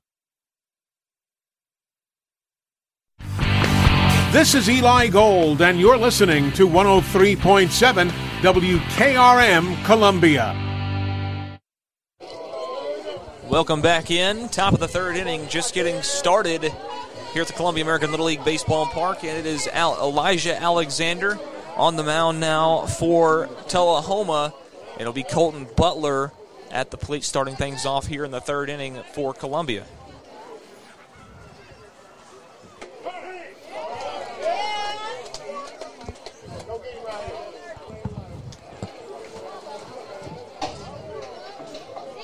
This is Eli Gold, and you're listening to 103.7 WKRM Columbia. Welcome back in. Top of the third inning, just getting started here at the Columbia American Little League Baseball Park, and it is Al- Elijah Alexander on the mound now for Tullahoma. It'll be Colton Butler at the plate starting things off here in the third inning for Columbia.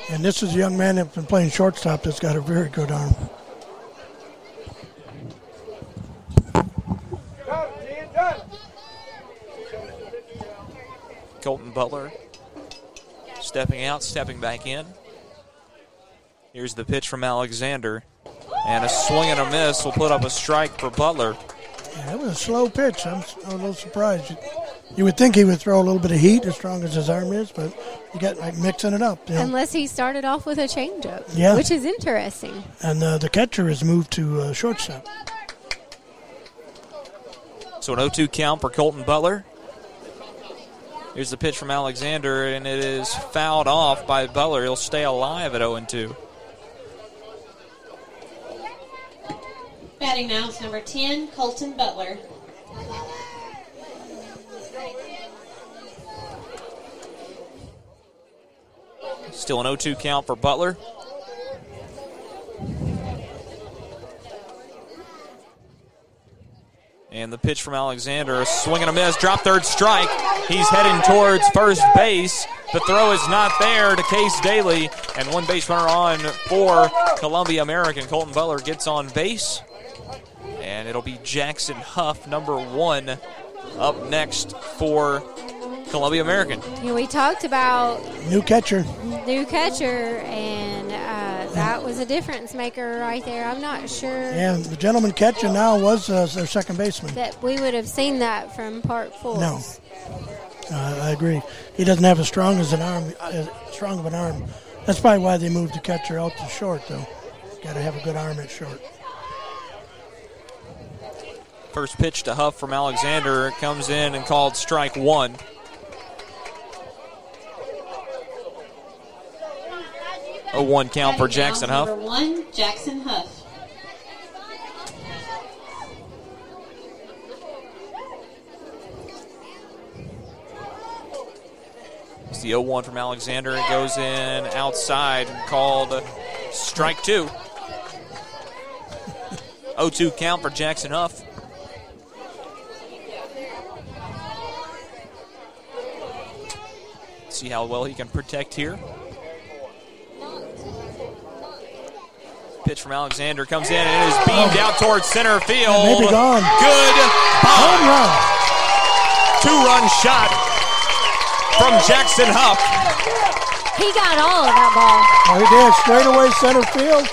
And this is a young man that's been playing shortstop that's got a very good arm. Colton Butler stepping out, stepping back in. Here's the pitch from Alexander. And a swing and a miss will put up a strike for Butler. Yeah, that was a slow pitch. I'm a little surprised. You, you would think he would throw a little bit of heat as strong as his arm is, but you got like mixing it up. You know? Unless he started off with a changeup, Yeah. which is interesting. And uh, the catcher has moved to uh, shortstop. So an 0 2 count for Colton Butler. Here's the pitch from Alexander, and it is fouled off by Butler. He'll stay alive at 0 2. Batting now is number 10, Colton Butler. Still an 0 2 count for Butler. And the pitch from Alexander, swing and a miss, drop third strike. He's heading towards first base. The throw is not there to Case Daly, and one base runner on for Columbia American. Colton Butler gets on base, and it'll be Jackson Huff, number one, up next for Columbia American. You know, we talked about New catcher. new catcher, and uh, that was a difference maker right there. I'm not sure And the gentleman catcher now was uh, their second baseman. that we would have seen that from Park Four. No. Uh, I agree. He doesn't have as strong as an arm, as strong of an arm. That's probably why they moved the catcher out to short, though. Got to have a good arm at short. First pitch to Huff from Alexander comes in and called strike one. A one count for Jackson Huff. Number one, Jackson Huff. It's the 0 1 from Alexander. It goes in outside, called strike two. 0 <laughs> 2 count for Jackson Huff. See how well he can protect here. Pitch from Alexander comes in and is beamed oh. out towards center field. Maybe gone. Good Home run. two run shot from Jackson Huff. He got all of that ball. Oh, he did. Straight away center field.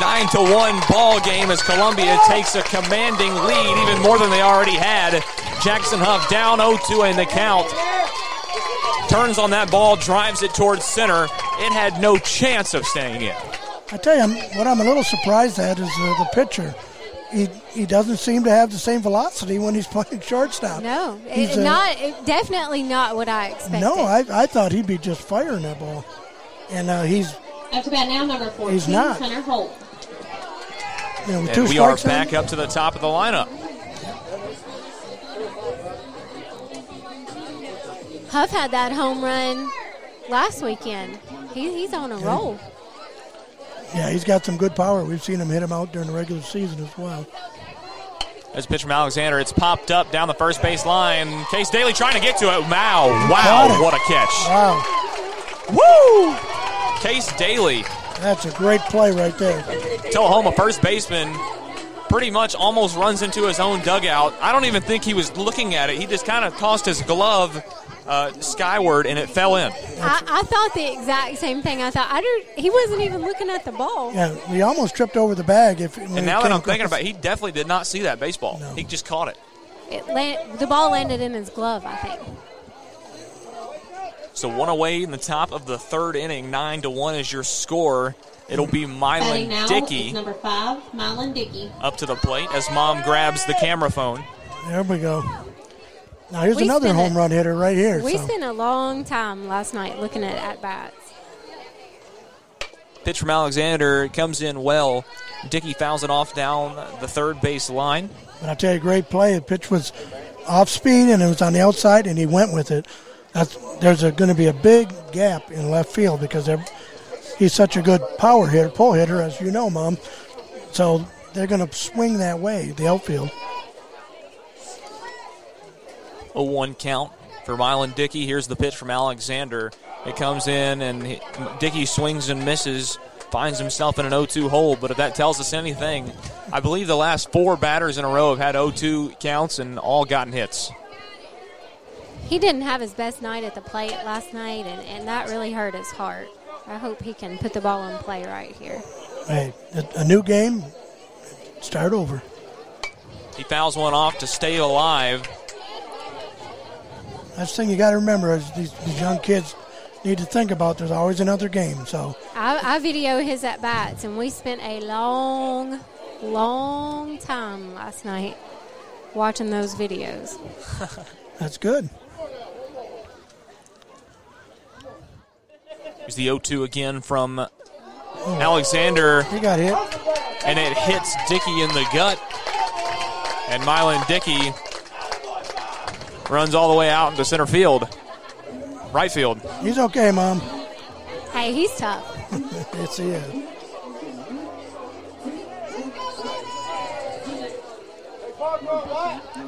Nine to one ball game as Columbia takes a commanding lead, even more than they already had. Jackson Huff down 0-2 in the count. Turns on that ball, drives it towards center. It had no chance of staying in. I tell you, what I'm a little surprised at is uh, the pitcher. He he doesn't seem to have the same velocity when he's <laughs> playing shortstop. No, He's, it, uh, not it- definitely not what I expected. No, I, I thought he'd be just firing that ball, and uh, he's Up to bat now, number four. He's not. Hunter Holt. you know And two we are strikes. in back up to the top of the lineup. Huff had that home run last weekend. He, he's on a roll. Yeah, he's got some good power. We've seen him hit him out during the regular season as well. As a pitch from Alexander, it's popped up down the first base line. Case Daly trying to get to it. Wow, wow, what a catch. Wow, Woo! Case Daly, that's a great play right there. Tullahoma first baseman, pretty much almost runs into his own dugout. I don't even think he was looking at it. He just kind of tossed his glove uh, skyward and it fell in. I, I thought the exact same thing. I thought I don't, he wasn't even looking at the ball. Yeah, he almost tripped over the bag. If And now that I'm thinking about it, he definitely did not see that baseball. He just caught it. It land, the ball landed in his glove. I think. So one away in the top of the third inning, nine to one is your score. It'll be Batting Mylan Dickey number five, Mylan Dickey. up to the plate as mom grabs the camera phone. There we go. Now here's We another home a- run hitter right here. We so. spent a long time last night looking at at bats. Pitch from Alexander comes in well. Dickey fouls it off down the third base line. But I'll tell you, great play. The pitch was off speed and it was on the outside, and he went with it. That's, there's going to be a big gap in left field because they're, he's such a good power hitter, pull hitter, as you know, Mom. So they're going to swing that way, the outfield. A one count for Mylan Dickey. Here's the pitch from Alexander. It comes in and he, Dickey swings and misses. Finds himself in an 0-2 hole, but if that tells us anything, I believe the last four batters in a row have had 0-2 counts and all gotten hits. He didn't have his best night at the plate last night, and, and that really hurt his heart. I hope he can put the ball in play right here. Hey, a, a new game, start over. He fouls one off to stay alive. That's the thing you got to remember is these, these young kids need to think about. There's always another game. So I, I video his at bats, and we spent a long, long time last night watching those videos. <laughs> that's good. Here's the 0-2 again from oh. Alexander. He got hit. and it hits Dickey in the gut. And Mylan Dickey runs all the way out into center field, right field. He's okay, Mom. Hey, he's tough. <laughs> yes, he is.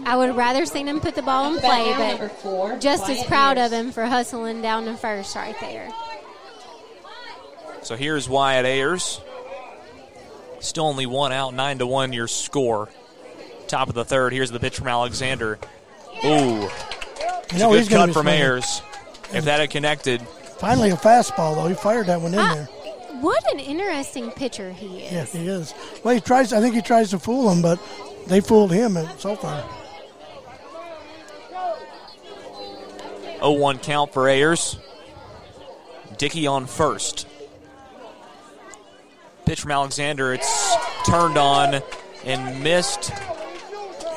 I would rather seen him put the ball in play, Back now, number but four, just as proud of him for hustling down to first right there. So here's Wyatt Ayers. Still only one out, nine to one. Your score. Top of the third. Here's the pitch from Alexander. Ooh, it's know a he's good gonna cut from swinging. Ayers. If that had connected, Finally, a fastball though. He fired that one in Ah. there. What an interesting pitcher he is. Yes, he is. Well, he tries. I think he tries to fool them, but they fooled him so far. 0-1 count for Ayers. Dickey on first. Pitch from Alexander. It's turned on and missed.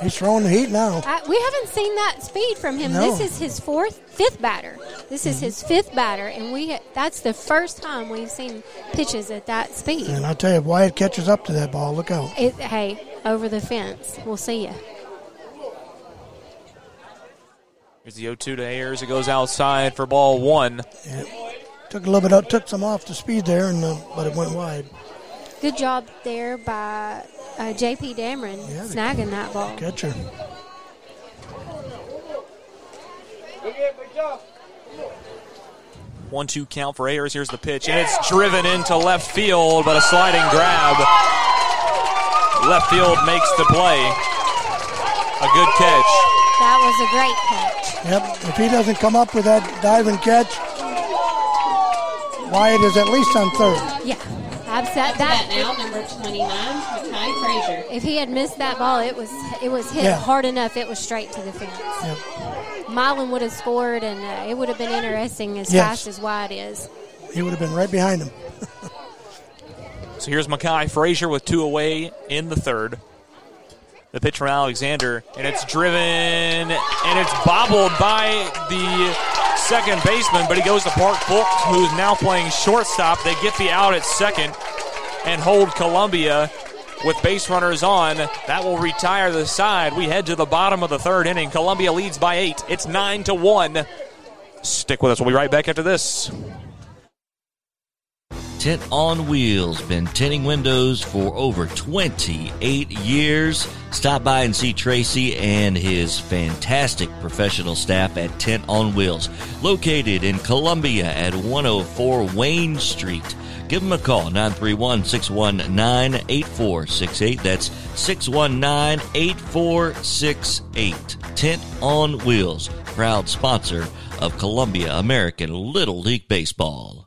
He's throwing the heat now. I, we haven't seen that speed from him. No. This is his fourth, fifth batter. This is his fifth batter, and we that's the first time we've seen pitches at that speed. And I'll tell you, if Wyatt catches up to that ball, look out. It, hey, over the fence. We'll see you. Here's the 0 2 to Ayers. It goes outside for ball one. Took a little bit, out, took some off the speed there, and uh, but it went wide. Good job there by uh, J.P. Dameron snagging that ball. Catcher. One two count for Ayers. Here's the pitch, and it's driven into left field, but a sliding grab. Left field makes the play. A good catch. That was a great catch. Yep. If he doesn't come up with that diving catch, Wyatt is at least on third. Yeah. I've set Up to that. bat now, number 29, Makai Frazier. If he had missed that ball, it was it was hit Yeah. hard enough. It was straight to the fence. Yep. Milan would have scored, and uh, it would have been interesting as Yes. fast as Wyatt is. He would have been right behind him. <laughs> So here's Makai Frazier with two away in the third. The pitch from Alexander, and it's driven, and it's bobbled by the second baseman, but he goes to Park Fulks, who's now playing shortstop. They get the out at second and hold Columbia with base runners on. That will retire the side. We head to the bottom of the third inning. Columbia leads by eight. It's nine to one. Stick with us. We'll be right back after this. Tint on Wheels, been tinting windows for over 28 years. Stop by and see Tracy and his fantastic professional staff at Tint on Wheels, located in Columbia at 104 Wayne Street. Give them a call, 931 619 8468. That's 619 8468. Tint on Wheels, proud sponsor of Columbia American Little League Baseball.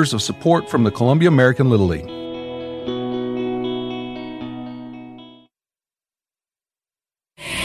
of support from the Columbia American Little League.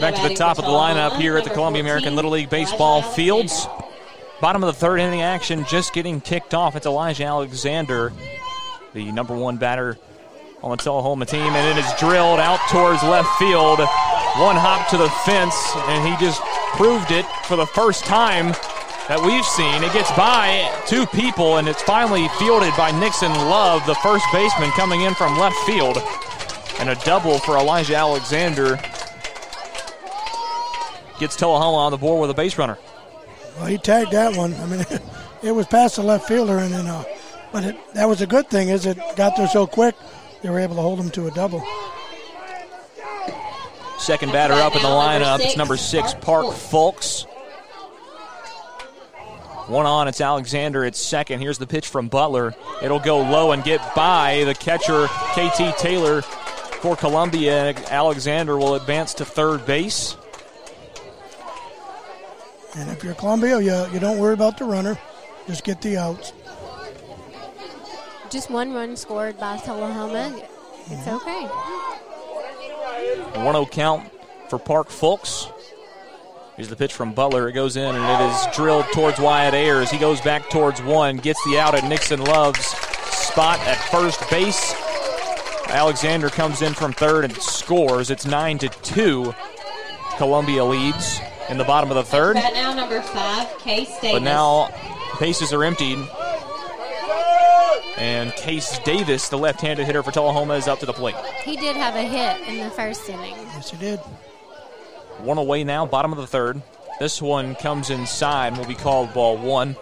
Back to the top of the lineup here at the Columbia American Little League Baseball Fields. Bottom of the third inning action just getting kicked off. It's Elijah Alexander, the number one batter on the Tullahoma team, and it is drilled out towards left field. One hop to the fence, and he just proved it for the first time that we've seen. It gets by two people, and it's finally fielded by Nixon Love, the first baseman coming in from left field. And a double for Elijah Alexander gets Tullahoma on the board with a base runner. Well, he tagged that one. I mean, <laughs> it was past the left fielder, and then, uh, but it, that was a good thing. Is it got there so quick, they were able to hold him to a double. Second batter up in the lineup. It's number six, Park Fulks. One on, it's Alexander at second. Here's the pitch from Butler. It'll go low and get by the catcher, KT Taylor, for Columbia. Alexander will advance to third base. And if you're Columbia, you, you don't worry about the runner. Just get the outs. Just one run scored by Tullahoma. It's mm-hmm. okay. 1 0 count for Park Fulks. Here's the pitch from Butler. It goes in and it is drilled towards Wyatt Ayers. He goes back towards one, gets the out at Nixon Love's spot at first base. Alexander comes in from third and scores. It's 9 to 2. Columbia leads in the bottom of the third. Bat now, number five, Case Davis. But now bases are emptied. And Case Davis, the left handed hitter for Tullahoma, is up to the plate. He did have a hit in the first inning. Yes, he did. One away now, bottom of the third. This one comes inside and will be called ball one.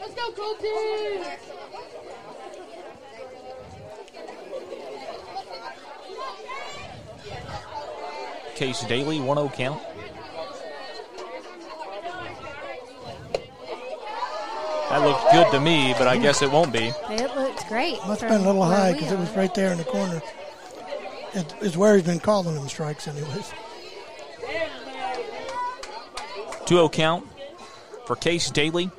Let's go, Colton! Case Daly, 1 0 count. That looked good to me, but I guess it won't be. It looked great. Must have been a little high because it was right there in the corner. It, it's where he's been calling them strikes, anyways. 2 0 count for Case Daly.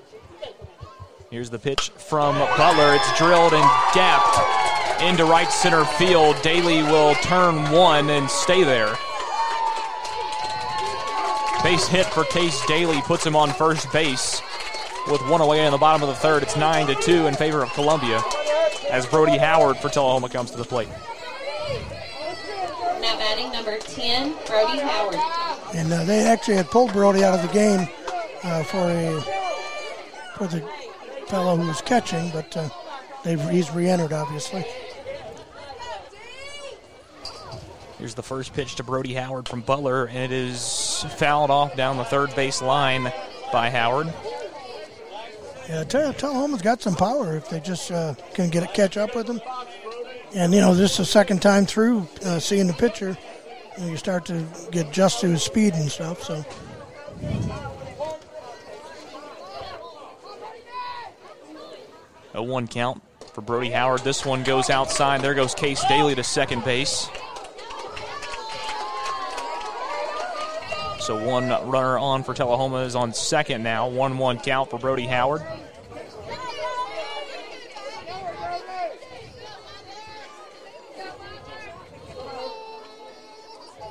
Here's the pitch from Butler. It's drilled and gapped into right center field. Daly will turn one and stay there. Base hit for Case Daly puts him on first base with one away in the bottom of the third. It's 9 to 2 in favor of Columbia as Brody Howard for Tullahoma comes to the plate. Now batting number 10, Brody Howard. And uh, they actually had pulled Brody out of the game uh, for a for the fellow who was catching, but uh, they've, he's re-entered, obviously. Here's the first pitch to Brody Howard from Butler, and it is fouled off down the third base line by Howard. Yeah, Tull- Tullahoma's got some power if they just uh, can get it catch up with them. And you know, this is the second time through uh, seeing the pitcher, and you start to get just to his speed and stuff. So A one count for Brody Howard. This one goes outside. There goes Case Daly to second base. So one runner on for Tullahoma is on second now. 1 1 count for Brody Howard.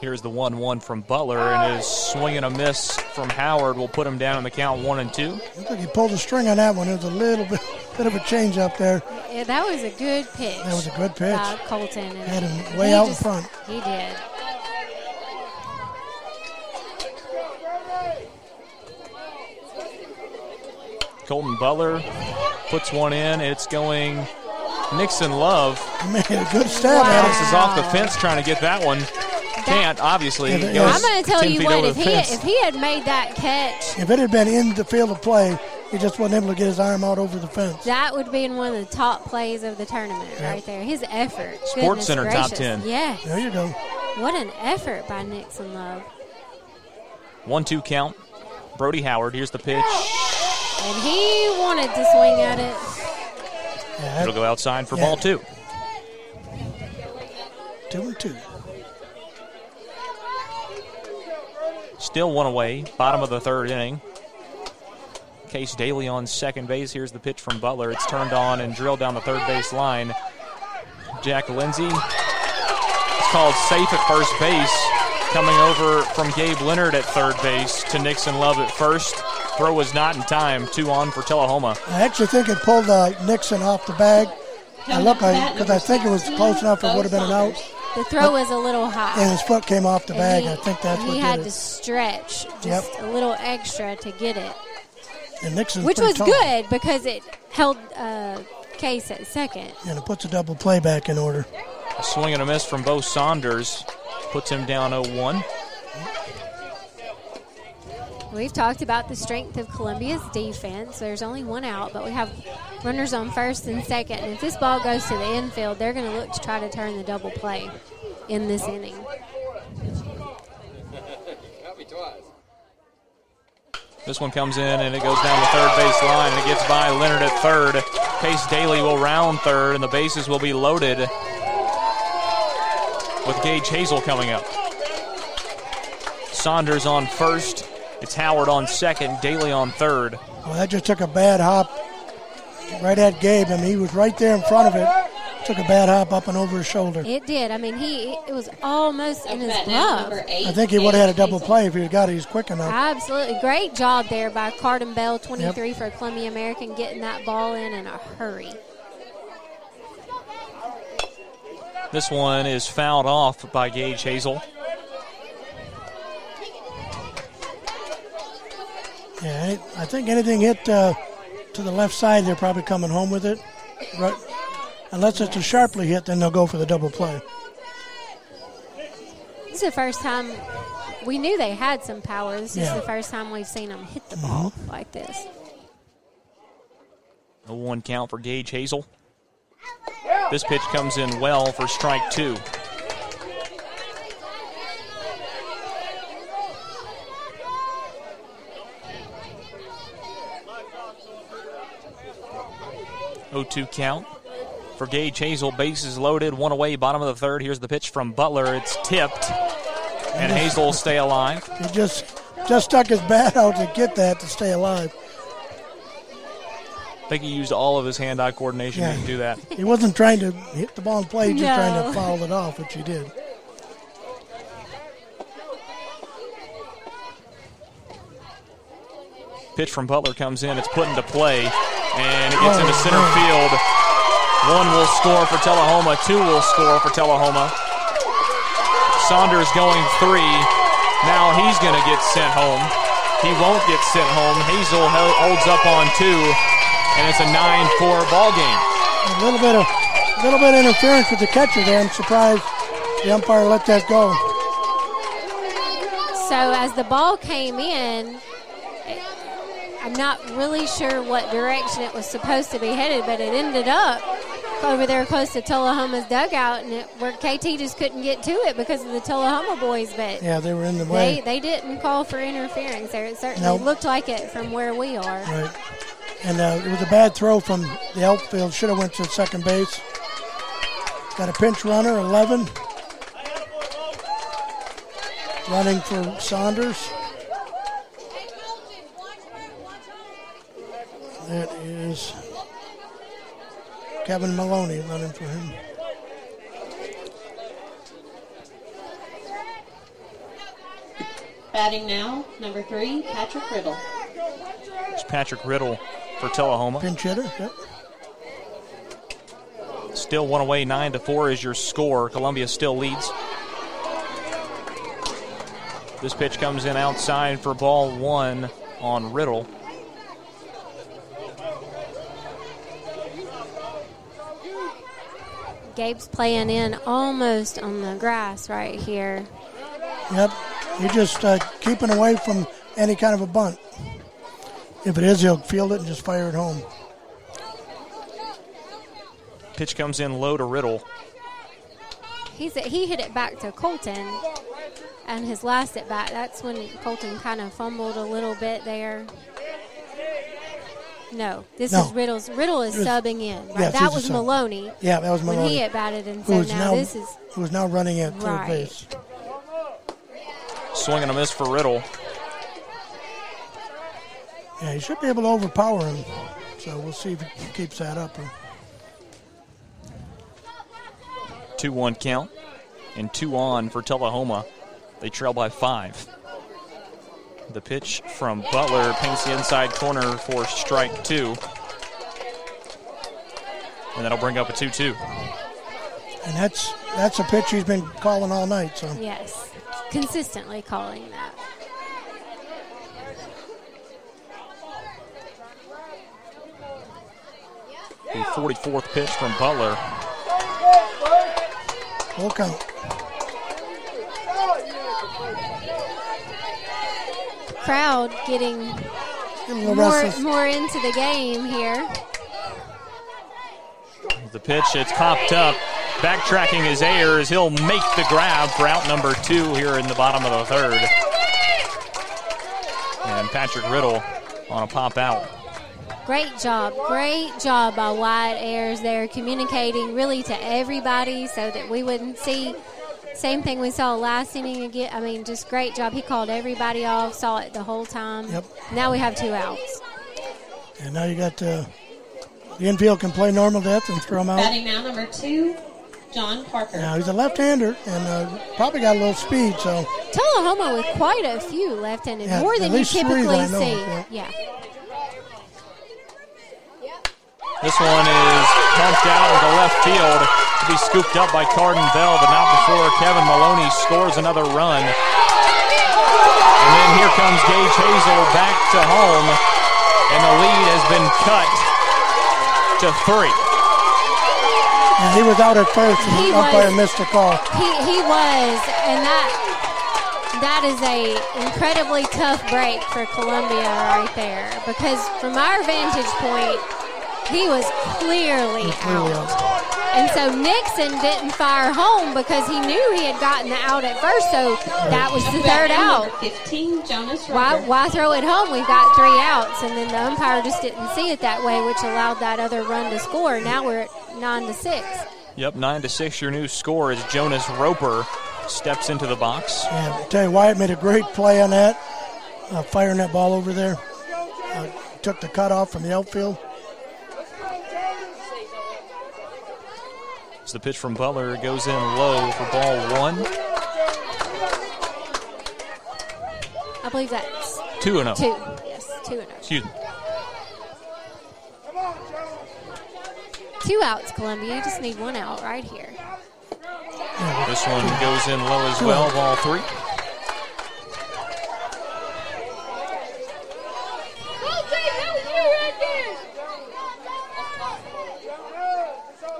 Here's the 1 1 from Butler, and his swing and a miss from Howard will put him down in the count 1 and 2. looks like he pulled a string on that one. It was a little bit, <laughs> bit of a change up there. Yeah, that was a good pitch. That was a good pitch. by Colton. And Had him way he out in front. He did. Colton Butler puts one in. It's going Nixon Love. Made a good stab at it. Bounces off the fence trying to get that one. Can't, obviously. Yeah, It yeah. goes I'm going to tell you what. If he fence. if he had made that catch, If it had been in the field of play, he just wasn't able to get his arm out over the fence. that would be in one of the top plays of the tournament right there. His effort. Sports Goodness Center top 10. Yeah. There you go. What an effort by Nixon Love. One two count. Brody Howard. Here's the pitch. And he wanted to swing at it. It'll go outside for Yeah. ball two. Two and two. Still one away. Bottom of the third inning. Case Daly on second base. Here's the pitch from Butler. It's turned on and drilled down the third base line. Jack Lindsay is called safe at first base. Coming over from Gabe Leonard at third base to Nixon Love at first. Throw was not in time. Two on for Tullahoma. I actually think it pulled uh, Nixon off the bag. I look because I think it was close enough. It would have been an out, The throw was a little high. and his foot came off the bag. he- I think that's what he did had it. to stretch just Yep. a little extra to get it, And Nixon's which was tall. good because it held uh, Case at second. And it puts a double play back in order. A swing and a miss from Bo Saunders puts him down 0 1. We've talked about the strength of Columbia's defense. There's only one out, but we have runners on first and second. And if this ball goes to the infield, they're going to look to try to turn the double play in this inning. This one comes in and it goes down the third base line and it gets by Leonard at third. Case Daly will round third and the bases will be loaded with Gage Hazel coming up. Saunders on first. It's Howard on second, Daly on third. Well, that just took a bad hop right at Gabe. I mean, he was right there in front of it. Took a bad hop up and over his shoulder. It did. I mean, he it was almost in his Up at now, glove. I think he would have had a double play if he had got it. He's quick enough. Absolutely. Great job there by Carden Bell, 23 for Columbia American, getting that ball in in a hurry. This one is fouled off by Gage Hazel. Yeah, I think anything hit uh, to the left side, they're probably coming home with it. Right. Unless it's a sharply hit, then they'll go for the double play. This is the first time we knew they had some power. This Yeah. is the first time we've seen them hit the ball like this. A one count for Gage Hazel. This pitch comes in well for strike two. O two count for Gage Hazel. Bases loaded, one away, bottom of the third. Here's the pitch from Butler. It's tipped, and Hazel will stay alive. He just just stuck his bat out to get that to stay alive. I think he used all of his hand-eye coordination Yeah. to do that. He wasn't trying to hit the ball in play, just trying to foul it off, which he did. Pitch from Butler comes in. It's put into play, and it gets into center field. One will score for Tullahoma. Two will score for Tullahoma. Saunders going three. Now he's going to get sent home. He won't get sent home. Hazel holds up on two, and it's a 9-4 ball game. A little bit of a little bit of interference with the catcher there. I'm surprised the umpire let that go. So as the ball came in, it- I'm not really sure what direction it was supposed to be headed, but it ended up over there close to Tullahoma's dugout, and it, where KT just couldn't get to it because of the Tullahoma boys. But Yeah, they were in the way. they they didn't call for interference there. It certainly Nope. looked like it from where we are. Right. And uh, it was a bad throw from the outfield. Should have went to second base. Got a pinch runner, 11. Running for Saunders. That is Kevin Maloney running for him. Batting now, number three, Patrick Riddle. It's Patrick Riddle for Tullahoma. Pinch hitter, yep. Still one away, nine to four is your score. Columbia still leads. This pitch comes in outside for ball one on Riddle. Gabe's playing in almost on the grass right here. Yep. You're just uh, keeping away from any kind of a bunt. If it is, he'll field it and just fire it home. Pitch comes in low to Riddle. He's he hit it back to Colton, and his last at bat. That's when Colton kind of fumbled a little bit there. No, this No. is Riddle's. Riddle is was- subbing in. Right? Yes, that was. Maloney. Yeah, that was Maloney. When Maloney. he had batted, and Who so now, now this is who is now running at third Right. base. Swing and a miss for Riddle. Yeah, he should be able to overpower him. So we'll see if he keeps that up. 2 1 count. And two on for Tullahoma. They trail by five. The pitch from Butler paints the inside corner for strike two. And that'll bring up a 2 2. And that's that's a pitch he's been calling all night. So yes, consistently calling that. The 44th pitch from Butler. full count. Crowd getting more more into the game here. The pitch, it's popped up. Backtracking his Ayers. He'll make the grab for out number two here in the bottom of the third. And Patrick Riddle on a pop out. Great job, great job by Wyatt Ayers there, communicating really to everybody so that we wouldn't see. Same thing we saw last inning again. I mean, just great job. He called everybody off, saw it the whole time. Yep. Now we have two outs. And now you got uh, the infield can play normal depth and throw him out. Batting now, number two, John Parker. Now he's a left-hander and uh, probably got a little speed. So Tullahoma with quite a few left-handed, Yeah, more than you typically that I know see. of, yeah. This one is pumped out into left field to be scooped up by Carden Bell, but not before Kevin Maloney scores another run. And then here comes Gage Hazel back to home, and the lead has been cut to three. Yeah, he was out at first, and He the umpire was- missed the call. He he was, and that that is a incredibly tough break for Columbia right there because from our vantage point, he was clearly Clearly out. out. And so Nixon didn't fire home because he knew he had gotten the out at first, so that was the Up to bat third out. 15, Jonas Why, why throw it home? We've got three outs, and then the umpire just didn't see it that way, which allowed that other run to score. Now we're at nine to six. Yep, nine to six. Your new score is Jonas Roper steps into the box. Yeah, I tell you, Wyatt made a great play on that, uh, firing that ball over there. Uh, took the cutoff from the outfield. The pitch from Butler goes in low for ball one. I believe that's Two and oh. Two, yes, two and oh. Excuse me. Two outs, Columbia. You just need one out right here. This one goes in low as well. Ball three.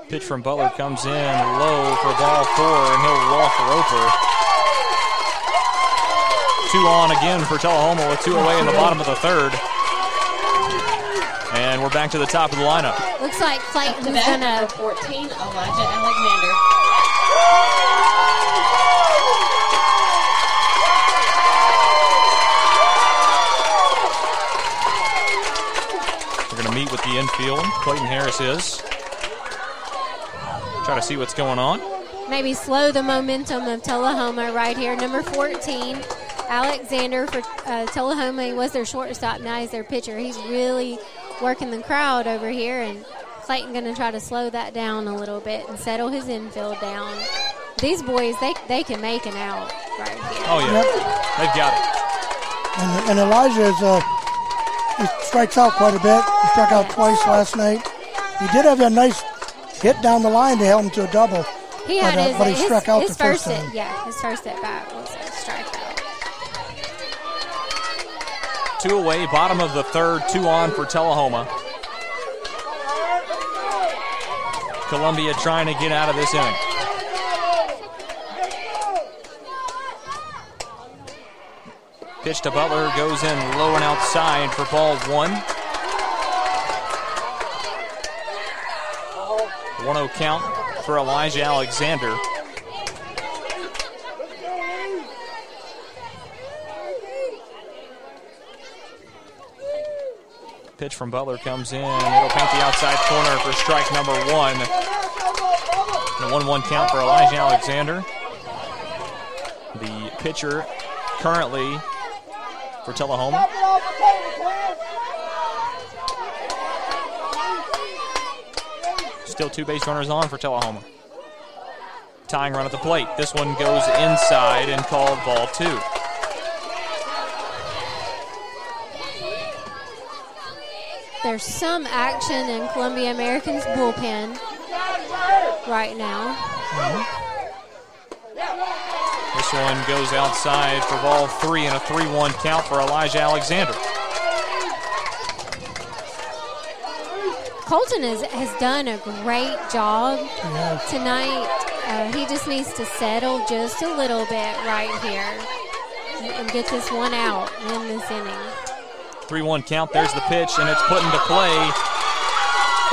Pitch from Butler comes in low for ball four, and he'll walk Roper. Two on again for Tullahoma with two away in the bottom of the third. And we're back to the top of the lineup. Looks like Up to Clayton's bat, gonna. number 14, Elijah Alexander. We're going to meet with the infield. Clayton Harris is. Try to see what's going on. maybe slow the momentum of Tullahoma right here. Number 14, Alexander for uh, Tullahoma. He was their shortstop. Now he's their pitcher. He's really working the crowd over here, and Clayton going to try to slow that down a little bit and settle his infield down. These boys, they they can make an out right here. Oh, yeah. They've got it. And, and Elijah is, uh, he strikes out quite a bit. He struck out twice last night. He did have a nice hit down the line to help him to a double. He had but, uh, his, but he his, struck out his the first at, time. yeah, his first at bat was a strikeout. Two away, bottom of the third, two on for Tullahoma. Columbia trying to get out of this inning. Pitch to Butler goes in low and outside for ball one. 1 0 count for Elijah Alexander. Pitch from Butler comes in. It'll paint the outside corner for strike number one. A 1 1 count for Elijah Alexander. The pitcher currently for Tullahoma. Still two base runners on for Tullahoma. Tying run at the plate. This one goes inside and called ball two. There's some action in Columbia American's bullpen right now. This one goes outside for ball three and a 3 1 count for Elijah Alexander. Colton has, has done a great job tonight. Uh, he just needs to settle just a little bit right here and, and get this one out in this inning. 3 1 count. There's the pitch, and it's put into play.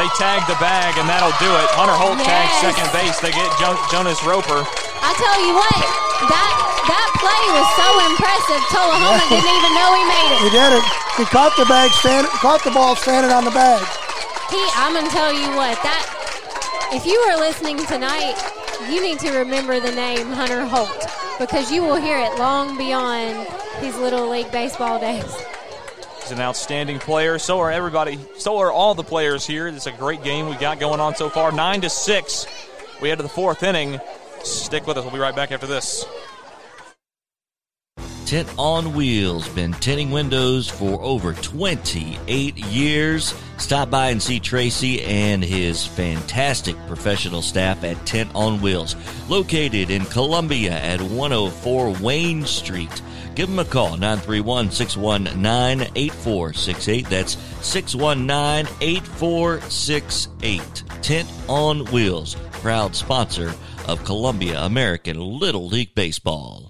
They tag the bag, and that'll do it. Hunter Holt tags second base. They get jo- Jonas Roper. I tell you what, that that play was so impressive. Tullahoma didn't even know he made it. He did it. He caught the bag, stand, caught the ball standing on the bag. He, I'm gonna tell you what that. If you are listening tonight, you need to remember the name Hunter Holt because you will hear it long beyond his little league baseball days. He's an outstanding player. So are everybody. So are all the players here. It's a great game we got going on so far. Nine to six. We head to the fourth inning. Stick with us. We'll be right back after this. Tint on Wheels, been tinting windows for over 28 years. Stop by and see Tracy and his fantastic professional staff at Tint on Wheels, located in Columbia at 104 Wayne Street. Give them a call, 931 619 8468. That's 619 8468. Tint on Wheels, proud sponsor of Columbia American Little League Baseball.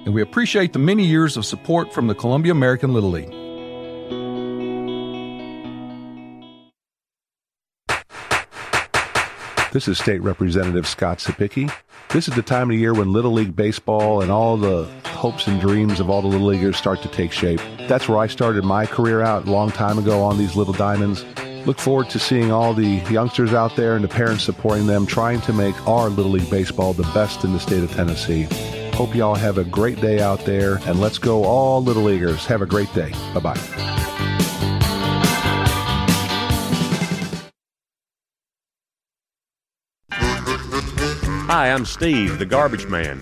And we appreciate the many years of support from the Columbia American Little League. This is State Representative Scott Cepicky. This is the time of year when Little League Baseball and all the hopes and dreams of all the Little Leaguers start to take shape. That's where I started my career out a long time ago on these little diamonds. Look forward to seeing all the youngsters out there and the parents supporting them, trying to make our Little League Baseball the best in the state of Tennessee. Hope y'all have a great day out there, and let's go all Little Leaguers. Have a great day. Bye bye. Hi, I'm Steve, the garbage man.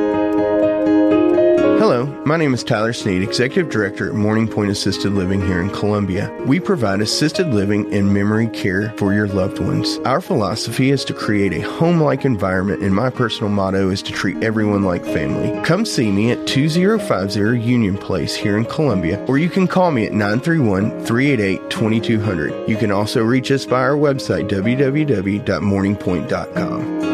Hello, my name is Tyler Sneed, Executive Director at Morning Pointe Assisted Living here in Columbia. We provide assisted living and memory care for your loved ones. Our philosophy is to create a home like environment, and my personal motto is to treat everyone like family. Come see me at 2050 Union Place here in Columbia, or you can call me at 931 388 2200. You can also reach us by our website, www.morningpointe.com.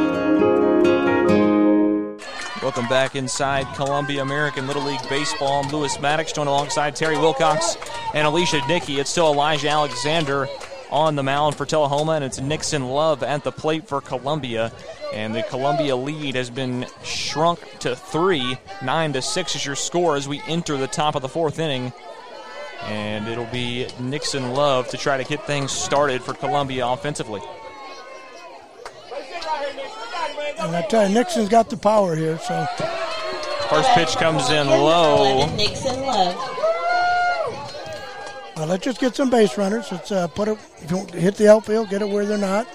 Welcome back inside Columbia American Little League Baseball. I'm Lewis Maddox, joined alongside Terry Wilcox and Alicia Dickey. It's still Elijah Alexander on the mound for Tullahoma, and it's Nixon Love at the plate for Columbia. And the Columbia lead has been shrunk to three. Nine to six is your score as we enter the top of the fourth inning. And it'll be Nixon Love to try to get things started for Columbia offensively. And I tell you, Nixon's got the power here. So first pitch comes in low. Nixon Love. Well, let's just get some base runners. Let's uh, put it. If you hit the outfield, get it where they're not.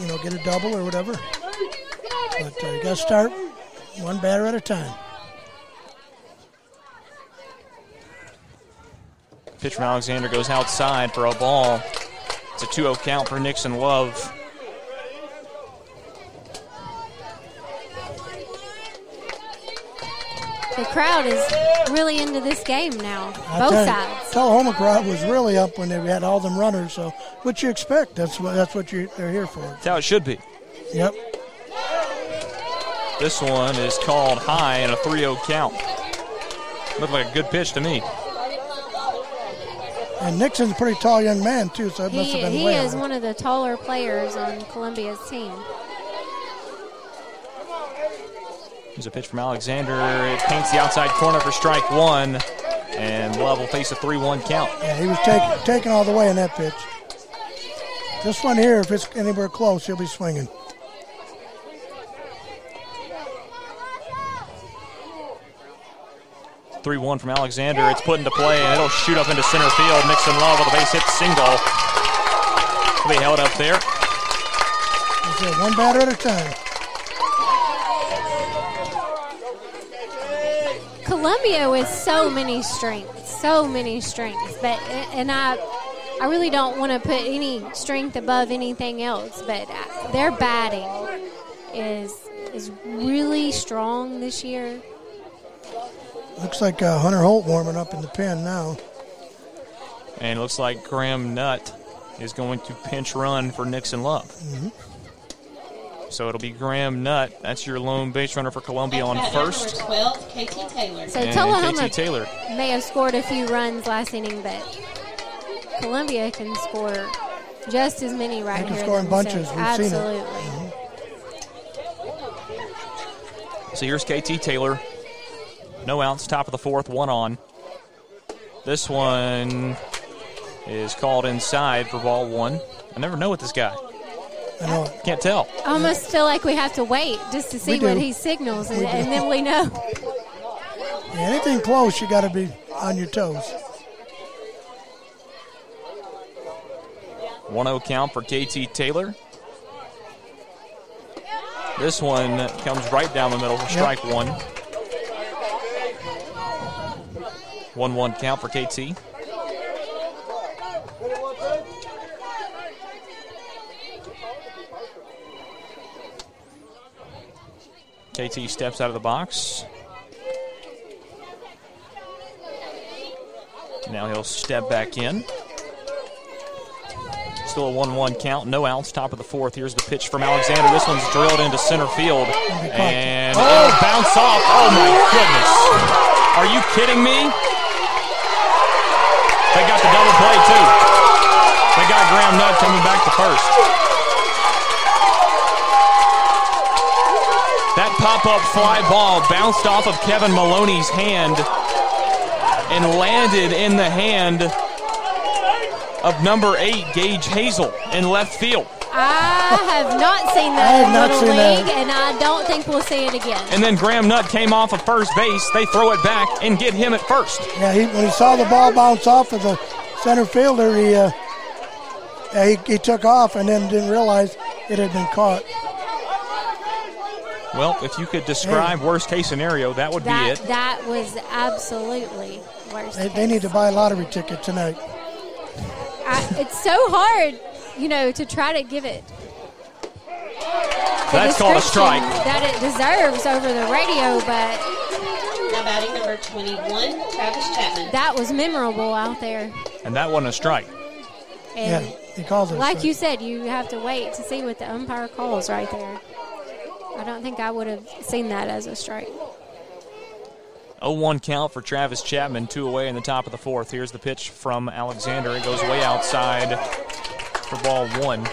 You know, get a double or whatever. But uh, you got to start one batter at a time. Pitch from Alexander goes outside for a ball. It's a 2-0 count for Nixon Love. The crowd is really into this game now, I both tell you, sides. Tullahoma crowd was really up when they had all them runners. So what you expect? That's what that's what you they're here for. That's how it should be. Yep. This one is called high and a 3-0 count. Looked like a good pitch to me. And Nixon's a pretty tall young man too, so it must He, have been he way is over. one of the taller players on Columbia's team. Here's a pitch from Alexander. It paints the outside corner for strike one, and Love will face a 3-1 count. Yeah, he was taking taking all the way in that pitch. This one here, if it's anywhere close, he'll be swinging. Three one from Alexander. It's put into play and it'll shoot up into center field. Nixon Love with a base hit single. They held up there. One batter at a time. Columbia with so many strengths, so many strengths. But and I, I really don't want to put any strength above anything else. But their batting is is really strong this year. Looks like uh, Hunter Holt warming up in the pen now. And it looks like Graham Nutt is going to pinch run for Nixon Love. Mhm. So it'll be Graham Nutt. That's your lone base runner for Columbia on first. 12, KT Taylor. So And Tullahoma KT Taylor. may have scored a few runs last inning, but Columbia can score just as many right They can here. score in bunches. themselves. We've seen it. Absolutely. So here's KT Taylor. No outs, top of the fourth, one on. This one is called inside for ball one. I never know with this guy. I know. Can't tell. I almost feel like we have to wait just to see We what he signals, and, and then we know. Yeah, anything close, you got to be on your toes. 1 0 count for KT Taylor. This one comes right down the middle for strike one. 1 1 count for KT. KT steps out of the box. Now he'll step back in. Still a 1 1 count, no outs, top of the fourth. Here's the pitch from Alexander. This one's drilled into center field. And it'll oh. bounce off. Oh my goodness. Are you kidding me? They got the double play too. They got Graham Nutt coming back to first. Pop up fly ball bounced off of Kevin Maloney's hand and landed in the hand of number eight, Gage Hazel, in left field. I have not seen that in not Little seen that. League, and I don't think we'll see it again. And then Graham Nutt came off of first base. They throw it back and get him at first. Yeah, he, when he saw the ball bounce off of the center fielder, he, uh, yeah, he, he took off and then didn't realize it had been caught. Well, if you could describe worst case scenario, that would that be it. that was absolutely worst. They, they need to buy a lottery ticket tonight. I, it's so hard, you know, to try to give it. the That's called a strike. That it deserves over the radio, but Now batting number 21, Travis Chapman. that was memorable out there. And that wasn't a strike. And he calls it. a like strike. you said, you have to wait to see what the umpire calls right there. I don't think I would have seen that as a strike. 0-1 count for Travis Chapman, two away in the top of the fourth. Here's the pitch from Alexander. It goes way outside for ball one.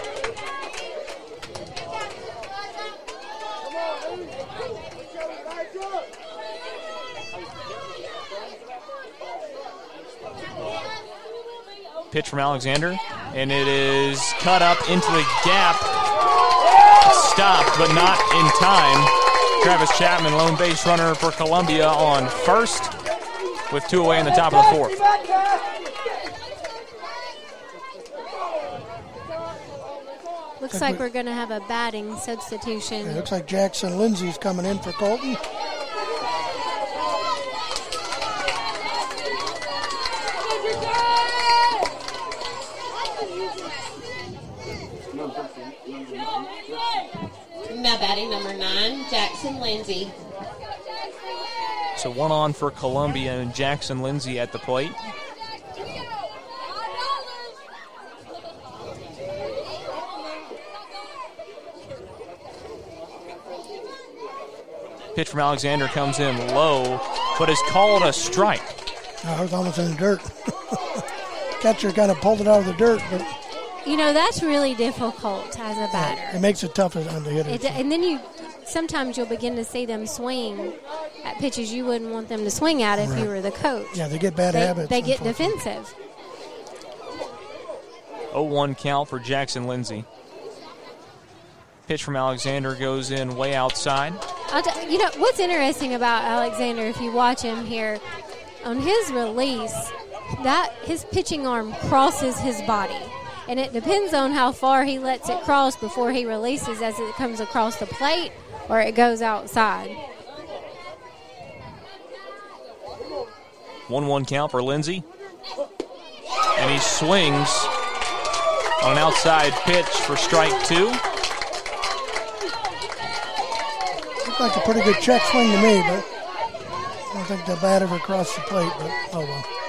Pitch from Alexander, and it is cut up into the gap. Stopped, but not in time. Travis Chapman, lone base runner for Columbia on first, with two away in the top of the fourth. Looks like we're going to have a batting substitution. It looks like Jackson Lindsay's coming in for Colton. Now batting number 9, Jackson Lindsay. So one on for Columbia and Jackson Lindsay at the plate. Pitch from Alexander comes in low, but is called a strike. I was almost in the dirt. <laughs> Catcher kind of pulled it out of the dirt, but You know, that's really difficult as a batter. it makes it tough on the hitter. It, and then you sometimes you'll begin to see them swing at pitches you wouldn't want them to swing at if you were the coach. Yeah, they get bad they, habits. They get defensive. 0-1 count for Jackson Lindsay. Pitch from Alexander goes in way outside. T- you know what's interesting about Alexander, if you watch him here, on his release, that his pitching arm crosses his body, and it depends on how far he lets it cross before he releases, as it comes across the plate or it goes outside. 1 1 count for Lindsay. And he swings on an outside pitch for strike two. Looked like a pretty good check swing to me, but I don't think they'll bat ever across the plate, but oh well.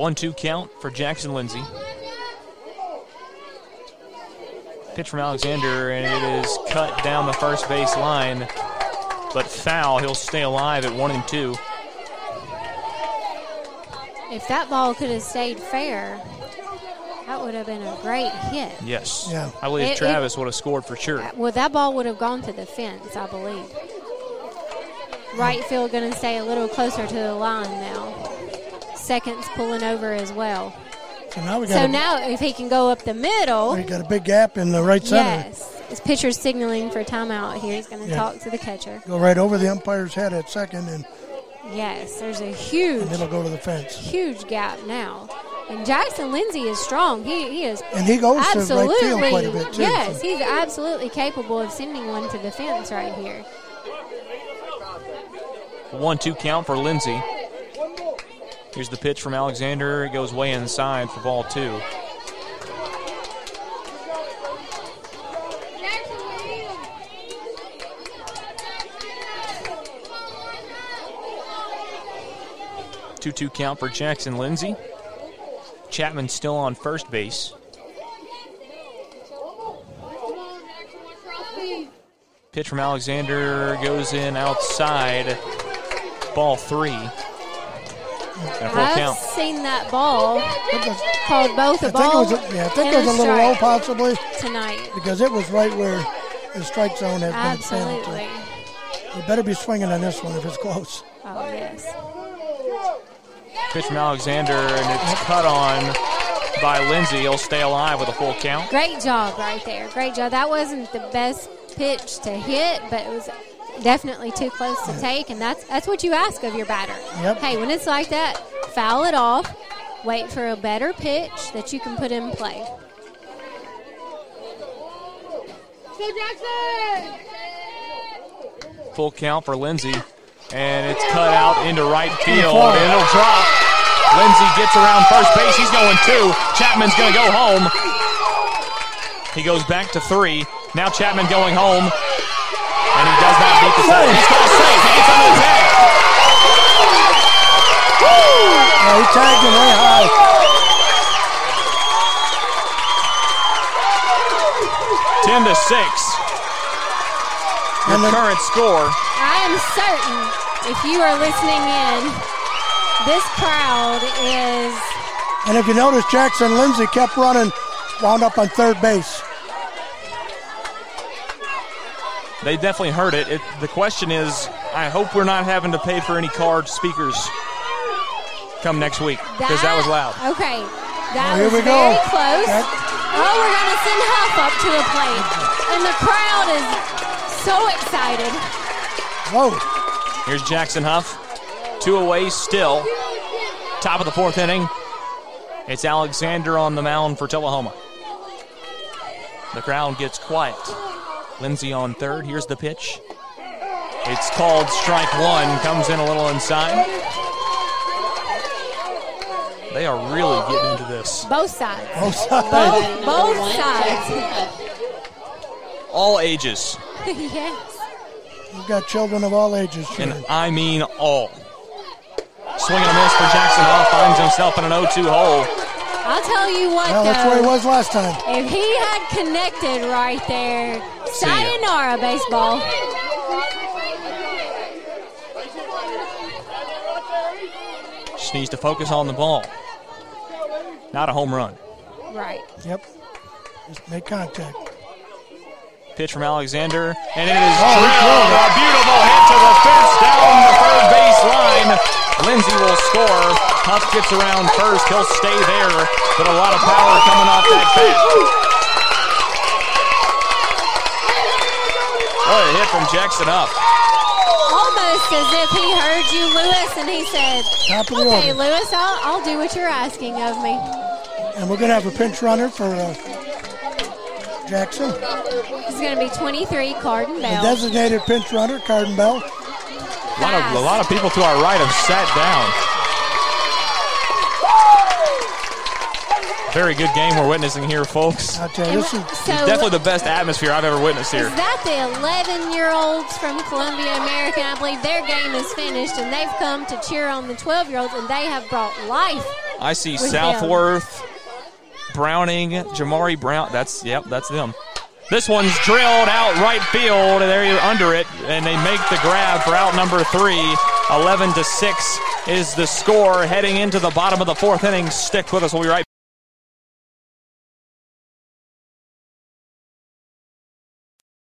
One two count for Jackson Lindsay. Pitch from Alexander, and it is cut down the first base line, but foul. He'll stay alive at one and two. If that ball could have stayed fair, that would have been a great hit. Yes. Yeah. I believe It- Travis would have scored for sure. Uh, well, that ball would have gone to the fence, I believe. Right field going to stay a little closer to the line now. Seconds pulling over as well. So now we got So a, now, if he can go up the middle, we got a big gap in the right center. yes, his pitcher's signaling for timeout here. He's going to Yeah. talk to the catcher. Go right over the umpire's head at second, and, Yes, there's a huge, and it'll go to the fence. huge gap now. And Jackson Lindsay is strong. He, he is And he goes to right absolutely, field quite a bit, too, Yes, so- he's absolutely capable of sending one to the fence right here. One two count for Lindsay. Here's the pitch from Alexander. It goes way inside for ball two. Two two count for Jackson Lindsay. Chapman still on first base. Pitch from Alexander goes in outside. Ball three. And a full I've count. seen that ball called both a I think it ball was, a, yeah, I think and it was a little low possibly tonight. because it was right where the strike zone has been Absolutely. expanded to. You better be swinging on this one if it's close. Oh yes. Pitch from Alexander, and it's cut on by Lindsay. He'll stay alive with a full count. Great job right there. Great job. That wasn't the best pitch to hit, but it was definitely too close to take, and that's that's what you ask of your batter. Yep. Hey, when it's like that, foul it off. Wait for a better pitch that you can put in play. Go Jackson! Full count for Lindsay, and it's cut out into right field, and it'll drop. Lindsay gets around first base. He's going two. Chapman's going to go home. He goes back to three. Now Chapman going home, and he does not beat the save. He's called safe. He gets under the tag. Yeah, he tagged him way high. Ten to six. Your And the- current score. I am certain if you are listening in, this crowd is And if you notice, Jackson Lindsay kept running, wound up on third base. They definitely heard it. it. The question is, I hope we're not having to pay for any card speakers come next week because that was loud. Okay, that here was we very go. close. That- Oh, we're gonna send Huff up to the plate, and the crowd is so excited. Whoa. Here's Jackson Huff. Two away still. Top of the fourth inning. It's Alexander on the mound for Tullahoma. The crowd gets quiet. Lindsay on third. Here's the pitch. It's called strike one. Comes in a little inside. They are really getting into this. Both sides. Both sides. Both, both sides. <laughs> All ages. <laughs> yes. We've got children of all ages. And. I mean all. Swing and a miss for Jackson Huff. Finds himself in an 0 2 hole. I'll tell you what, Well, that's where he was last time. If he had connected right there, See ya. Sayonara baseball. Just needs to focus on the ball. Not a home run. Right. Yep. Just make contact. Pitch from Alexander, and it is Oh, drilled. drilled. A beautiful hit to the fence down the third base line. Lindsay will score. Huff gets around first. He'll stay there, but a lot of power coming off that bat. What a hit from Jackson Huff. Almost as if he heard you, Lewis, and he said, Top of the Okay, order. Lewis, I'll, I'll do what you're asking of me. And we're going to have a pinch runner for uh, Jackson. This is going to be 23, Carden Bell. The designated pinch runner, Carden Bell. A lot of a lot of people to our right have sat down. Very good game we're witnessing here, folks. I tell you, this is So- Definitely the best atmosphere I've ever witnessed here. Is that the 11 year olds from Columbia American? I believe their game is finished, and they've come to cheer on the 12 year olds, and they have brought life. I see with them. Southworth, Browning, Jamari Brown. That's yep, that's them. This one's drilled out right field, and they're under it, and they make the grab for out number three. 11 to six is the score heading into the bottom of the fourth inning. Stick with us. We'll be right.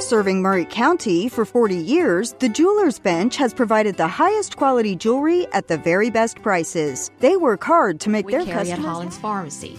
Serving Maury County for 40 years, the Jewelers Bench has provided the highest quality jewelry at the very best prices. They work hard to make we their carry at customers Hollins Pharmacy.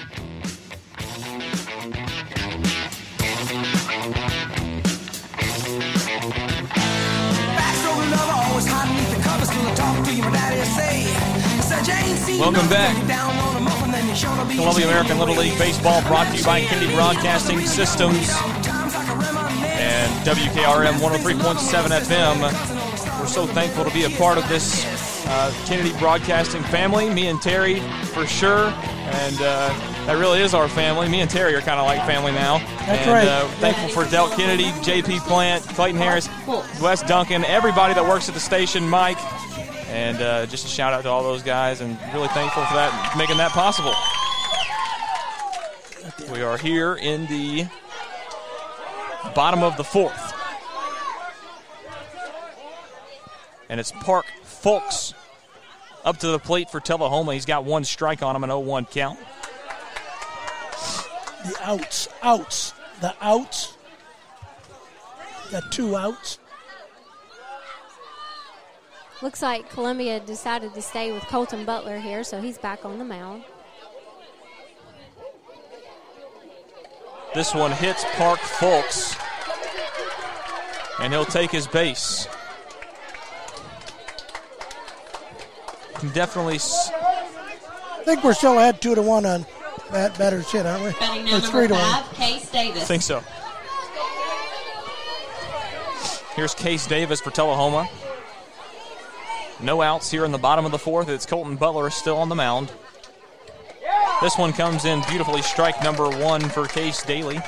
Welcome back. Columbia American Little League Baseball brought to you by Kennedy Broadcasting Systems and WKRM 103.7 FM. We're so thankful to be a part of this uh, Kennedy Broadcasting family. Me and Terry, for sure. And uh, that really is our family. Me and Terry are kind of like family now. That's and, right. Uh, thankful for Del Kennedy, JP Plant, Clayton Harris, Wes Duncan, everybody that works at the station, Mike. And uh, just a shout out to all those guys and really thankful for that, making that possible. We are here in the bottom of the fourth. And it's Park Fulks up to the plate for Tullahoma. He's got one strike on him, an 0 1 count. the outs, outs, the outs. Got two outs. Looks like Columbia decided to stay with Colton Butler here, so he's back on the mound. This one hits Park Fulks, and he'll take his base. Can Definitely. s- I think we're still at two to one on bat batter's hit, aren't we? Batting Or three number to one. Case Davis. I think so. Here's Case Davis for Tullahoma. No outs here in the bottom of the fourth. It's Colton Butler still on the mound. This one comes in beautifully. Strike number one for Case Daly.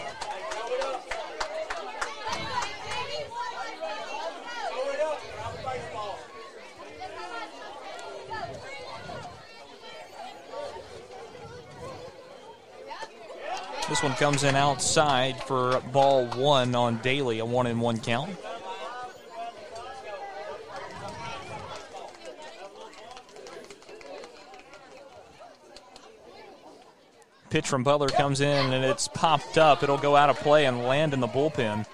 This one comes in outside for ball one on Daly, a one and one count. Pitch from Butler comes in and it's popped up. It'll go out of play and land in the bullpen.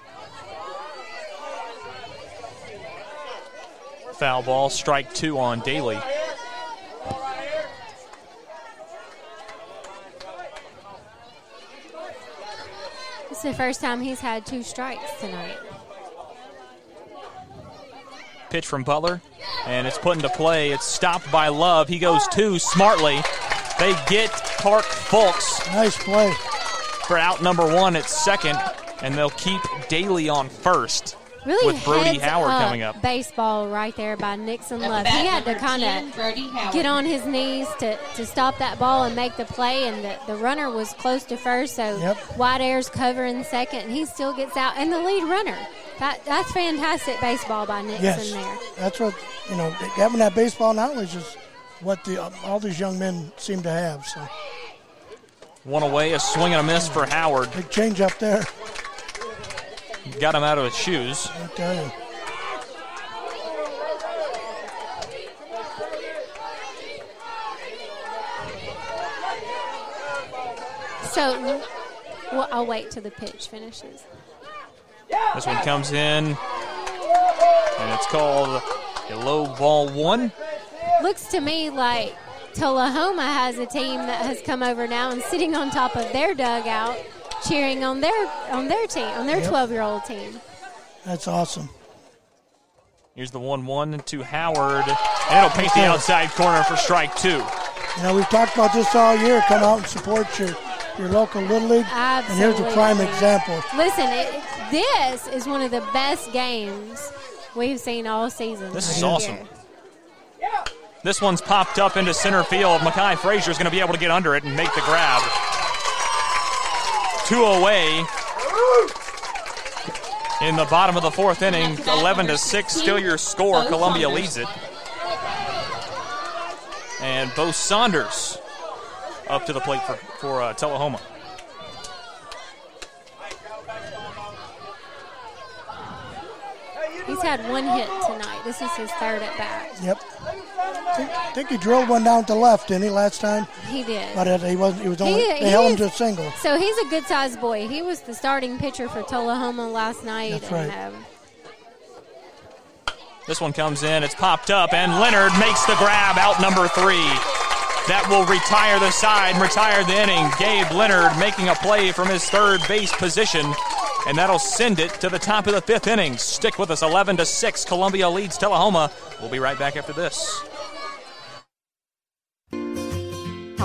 Foul ball, strike two on Daly. This is the first time he's had two strikes tonight. Pitch from Butler, and it's put into play. It's stopped by Love. He goes two smartly. They get Park Fulks. Nice play. For out number one at second, and they'll keep Daly on first. Really with Brody heads Howard coming up. Baseball right there by Nixon At Love. He had to kind of get on his knees to, to stop that ball and make the play, and the, the runner was close to first, so Yep. Wyatt Ayers covering second, and he still gets out, and the lead runner. That That's fantastic baseball by Nixon Yes, there. that's what you know. Having that baseball knowledge is what the um, all these young men seem to have. So One away, a swing and a miss for Howard. big change up there. Got him out of his shoes. I tell you. So well, I'll wait till the pitch finishes. This one comes in, and it's called a low ball one. Looks to me like Tullahoma has a team that has come over now and sitting on top of their dugout, cheering on their on their team, on their Yep. 12 year old team. That's awesome. Here's the 1 1 to Howard, and it'll paint the outside corner for strike two. You know, we've talked about this all year. Come out and support your, your local Little League. And here's a prime example. Listen, it, this is one of the best games we've seen all season. This is awesome. here. This one's popped up into center field. Makai Frazier's going to be able to get under it and make the grab. Two away in the bottom of the fourth inning. 11 to 6, still your score. Columbia leads it. And Bo Saunders up to the plate for, for uh, Tullahoma. He's had one hit tonight. This is his third at bat. Yep. I think, he drilled one down to left, didn't he, last time? He did. But it, he wasn't. He was only. He- they he held him to a single. So he's a good sized boy. He was the starting pitcher for Tullahoma last night. That's and, right. um, This one comes in, it's popped up, and Leonard makes the grab out number three. That will retire the side retire the inning. Gabe Leonard making a play from his third base position, and that'll send it to the top of the fifth inning. Stick with us, 11 to 6. Columbia leads Tullahoma. We'll be right back after this.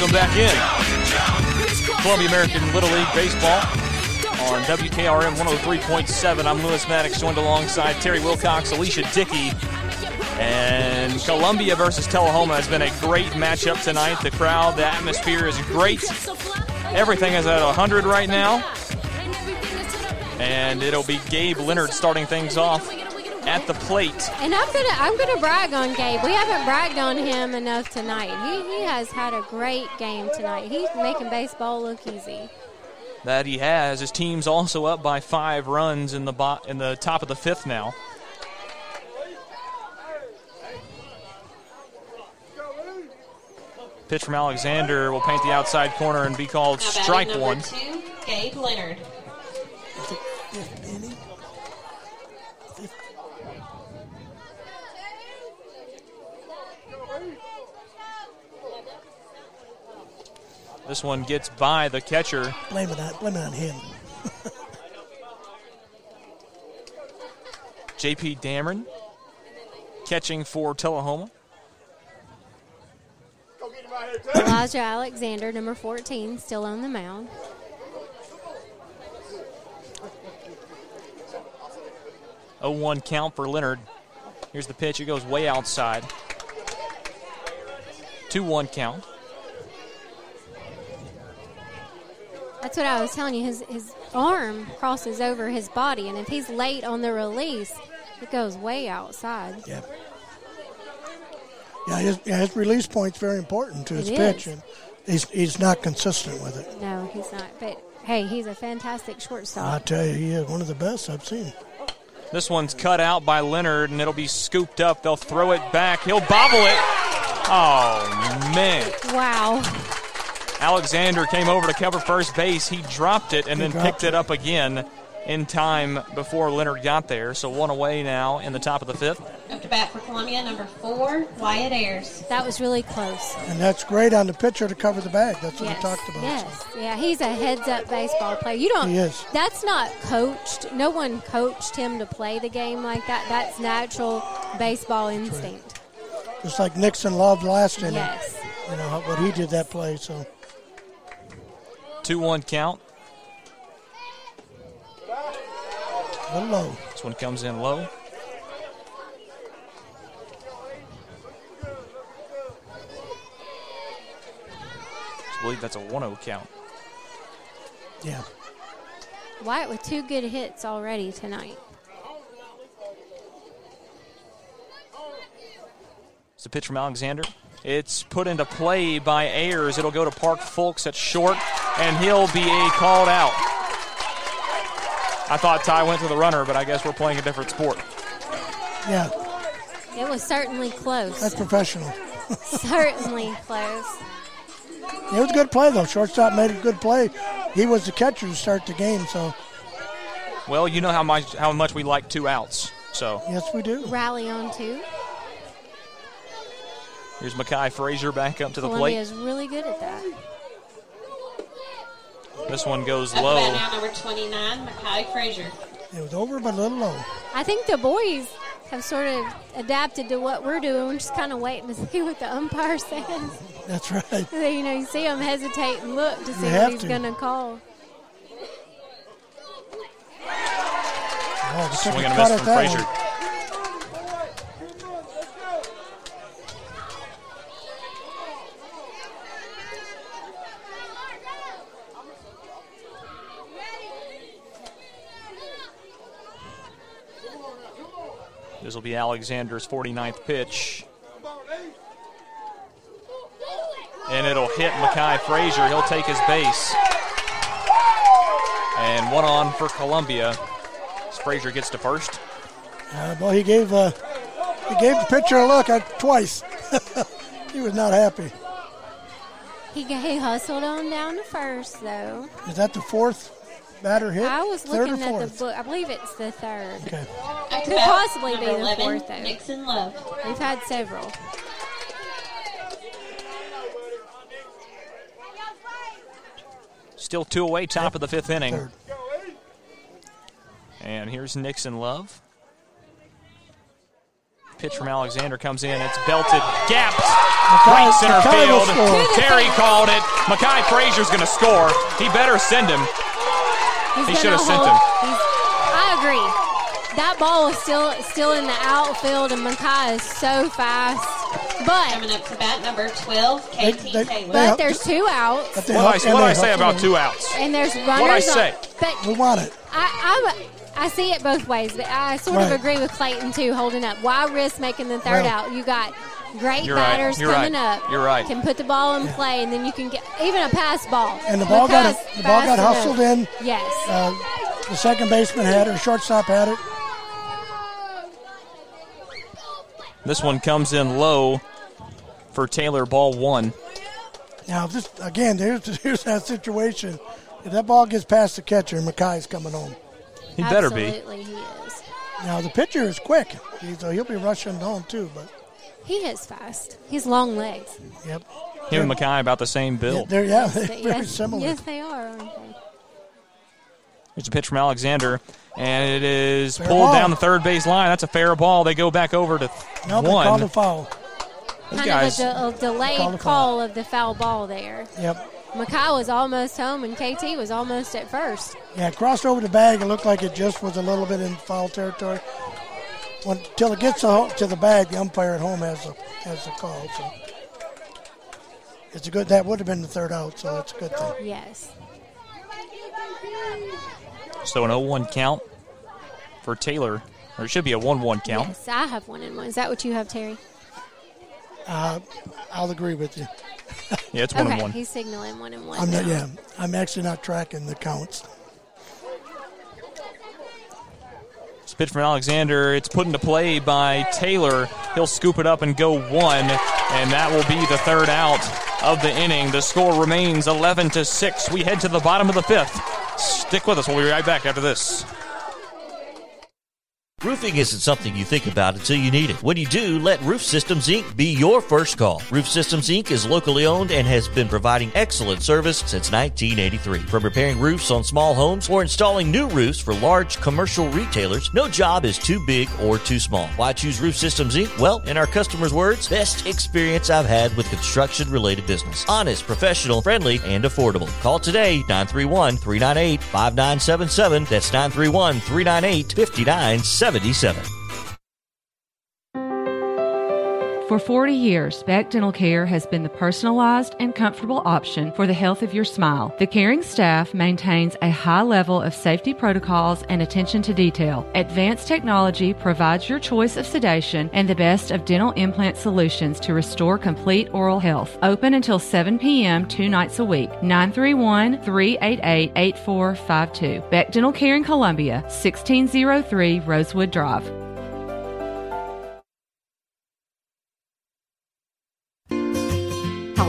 Welcome back in. Columbia American Little League Baseball on WKRM 103.7. I'm Lewis Maddox, joined alongside Terry Wilcox, Alicia Dickey. And Columbia versus Tullahoma has been a great matchup tonight. The crowd, the atmosphere is great. Everything is at 100 right now. And it'll be Gabe Leonard starting things off at the plate. And I'm gonna I'm gonna brag on Gabe. We haven't bragged on him enough tonight. He he has had a great game tonight. He's making baseball look easy. that he has. His team's also up by five runs in the bo- in the top of the fifth now. Pitch from Alexander will paint the outside corner and be called Now strike one. two, Gabe Leonard. This one gets by the catcher. Blame it on blame it on him. <laughs> JP Dameron catching for Tullahoma. Elijah Alexander, number 14, still on the mound. Oh one count for Leonard. Here's the pitch. It goes way outside. 2 1 count. That's what I was telling you. His his arm crosses over his body, and if he's late on the release, it goes way outside. Yeah. Yeah, his, yeah, his release point's very important to his It pitch, is. and he's he's not consistent with it. No, he's not. But hey, he's a fantastic shortstop. I tell you, he is one of the best I've seen. This one's cut out by Leonard, and it'll be scooped up. They'll throw it back. He'll bobble it. Oh, man. Wow. Alexander came over to cover first base. He dropped it and He then picked it up again in time before Leonard got there. So one away now in the top of the fifth. Up to bat for Columbia, number four, Wyatt Ayers. That was really close. And that's great on the pitcher to cover the bag. That's what yes. we talked about. Yes. Yeah, he's a heads up baseball player. You don't He is. That's not coached. No one coached him to play the game like that. That's natural baseball instinct. Just like Nixon loved last inning. Yes. You know what he did that play. So 2 1 count. a low. This one comes in low. I believe that's a 1 0 count. Yeah. Wyatt with two good hits already tonight. It's a pitch from Alexander. It's put into play by Ayers. It'll go to Park Fulks at short, and he'll be a called out. I thought Ty went to the runner, but I guess we're playing a different sport. Yeah. It was certainly close. That's professional. <laughs> certainly close. It was a good play though. Shortstop made a good play. He was the catcher to start the game. So Well, you know how much how much we like two outs. So yes, we do. Rally on two. Here's Makai Frazier back up to the Columbia plate. is really good at that. This one goes Up low. bat now, number 29, Makai Frazier. it was over, but a little low. I think the boys have sort of adapted to what we're doing. We're just kind of waiting to <laughs> see what the umpire says. That's right. <laughs> you know, you see him hesitate and look to see have what he's going to call. Oh, they Swing a and a miss from that Frazier. one. This will be Alexander's 49th pitch. And it'll hit Makai Frazier. He'll take his base. And one on for Columbia. As Frazier gets to first. Uh, well, he gave uh, he gave the pitcher a look at twice. <laughs> he was not happy. He, he hustled on down to first, though. Is that the fourth batter hit? I was Third looking or at the book. I believe it's the third. Okay. Up to Could bat, possibly be the 11, fourth, though. Nixon Love. We've had several. Still two away, top of the fifth inning. And here's Nixon Love. Pitch from Alexander comes in. It's belted, gapped, right center Makai field. Terry called it. Makai Frazier's going to score. He better send him. He's He gonna should have sent hold- him. he's- I agree. That ball is still still in the outfield, and Makai is so fast. But Coming up to bat, number 12, KT Taylor. but there's two outs, But What I, and what they I say about two outs? and there's runners. What'd I on- say? But We want it. I, I'm, I see it both ways, but I sort of agree with Clayton too, holding up. Why risk making the third Well- out? You got great You're right. batters You're coming right. up. You're right. Can put the ball in play, and then you can get even a pass ball. And the ball got Makai's the ball got fast enough. hustled in. Yes. Uh, the second baseman had it. Shortstop had it. This one comes in low for Taylor, ball one. Now, this again, there's <laughs> here's that situation. If that ball gets past the catcher, Makai's coming home. He better be. Absolutely, he is. Now the pitcher is quick. He's, uh, he'll be rushing home too. But He hits fast. He's long legs. yep, Him and Makai about the same build. they're yeah, <laughs> they're very yes, similar. Yes, they are, aren't they? There's a pitch from Alexander, and it is Fair pulled ball. down the third base line. That's a fair ball. They go back over to No, they called a one. foul. Those kind guys, of a, de- a delayed Called a call, of the foul ball there. Yep. Makai was almost home, and KT was almost at first. Yeah, it crossed over the bag. It looked like it just was a little bit in foul territory. Until it gets to, the bag, the umpire at home has a has the call. So it's a good. That would have been the third out, so it's a good thing. Yes. so an 0-1 count for Taylor, or it should be a 1-1 count. Yes, I have one and one. Is that what you have, Terry? Uh, I'll agree with you. Yeah, it's one okay, and one. he's signaling one and one. I'm not. Yeah, I'm actually not tracking the counts. It's Pitch from Alexander. It's put into play by Taylor. He'll scoop it up and go one, and that will be the third out of the inning. The score remains 11 to 6. We head to the bottom of the fifth. Stick with us. We'll be right back after this. Roofing isn't something you think about until you need it. When you do, let Roof Systems Inc. be your first call. Roof Systems Inc. is locally owned and has been providing excellent service since 1983. From repairing roofs on small homes or installing new roofs for large commercial retailers, no job is too big or too small. Why choose Roof Systems Inc.? Well, in our customers' words, best experience I've had with construction related business. Honest, professional, friendly, and affordable. Call today 931 398 5977. That's 931 398 5977. 77. For 40 years, Beck Dental Care has been the personalized and comfortable option for the health of your smile. The caring staff maintains a high level of safety protocols and attention to detail. Advanced technology provides your choice of sedation and the best of dental implant solutions to restore complete oral health. Open until 7 p.m. two nights a week. 931 388 8452. Beck Dental Care in Columbia, 1603 Rosewood Drive.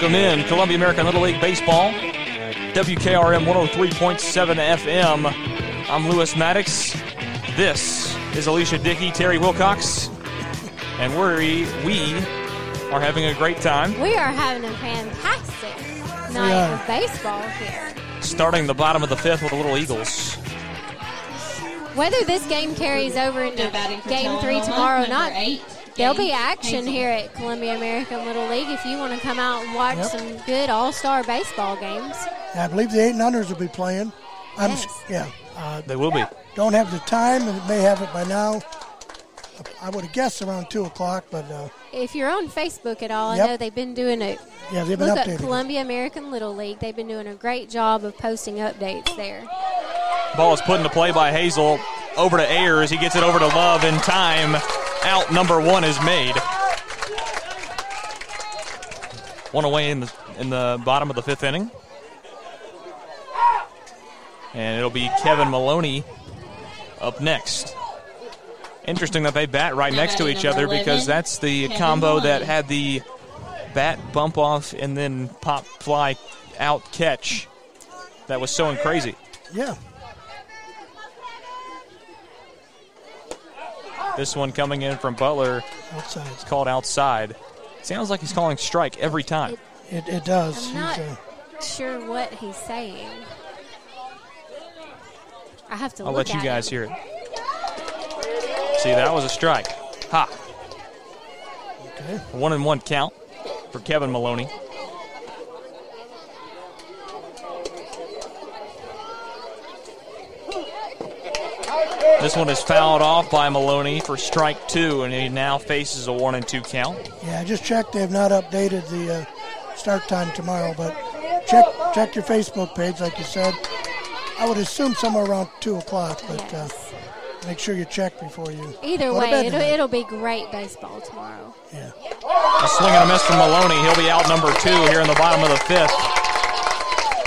Welcome in Columbia American Little League Baseball. WKRM 103.7 FM. I'm Lewis Maddox. This is Alicia Dickey, Terry Wilcox, and we we are having a great time. We are having a fantastic night are. of baseball here. Starting the bottom of the fifth with the Little Eagles. Whether this game carries over into game three tomorrow or not, eight, there'll be action Hazel. here at Columbia American Little League if you want to come out and watch Yep. some good all star baseball games. I believe the eight and unders will be playing. I'm s- yeah. Uh, They will be. Don't have the time, and may have it by now. I would have guessed around two o'clock, but uh, If you're on Facebook at all, Yep. I know they've been doing a Yeah, they've been look updating up. Columbia American Little League. They've been doing a great job of posting updates there. Ball is put into play by Hazel. Over to Ayers. He gets it over to Love in time. Out number one is made. One away in the in the bottom of the fifth inning. And it'll be Kevin Maloney up next. Interesting that they bat right next to each other because that's the combo that had the bat bump off and then pop fly out catch. That was so crazy. yeah. This one coming in from Butler. Outside. It's called outside. Sounds like he's calling strike every time. It, it does. I'm not He's, uh, sure what he's saying. I have to I'll look let you guys it. hear it. See, that was a strike. Ha. Okay. One and one count for Kevin Maloney. This one is fouled off by Maloney for strike two, and he now faces a one and two count. yeah, I just checked. They have not updated the uh, start time tomorrow, but check check your Facebook page, like you said. I would assume somewhere around two o'clock, but uh, make sure you check before you. Either way, it'll, it'll be great baseball tomorrow. Yeah. A swing and a miss from Maloney. He'll be out number two here in the bottom of the fifth.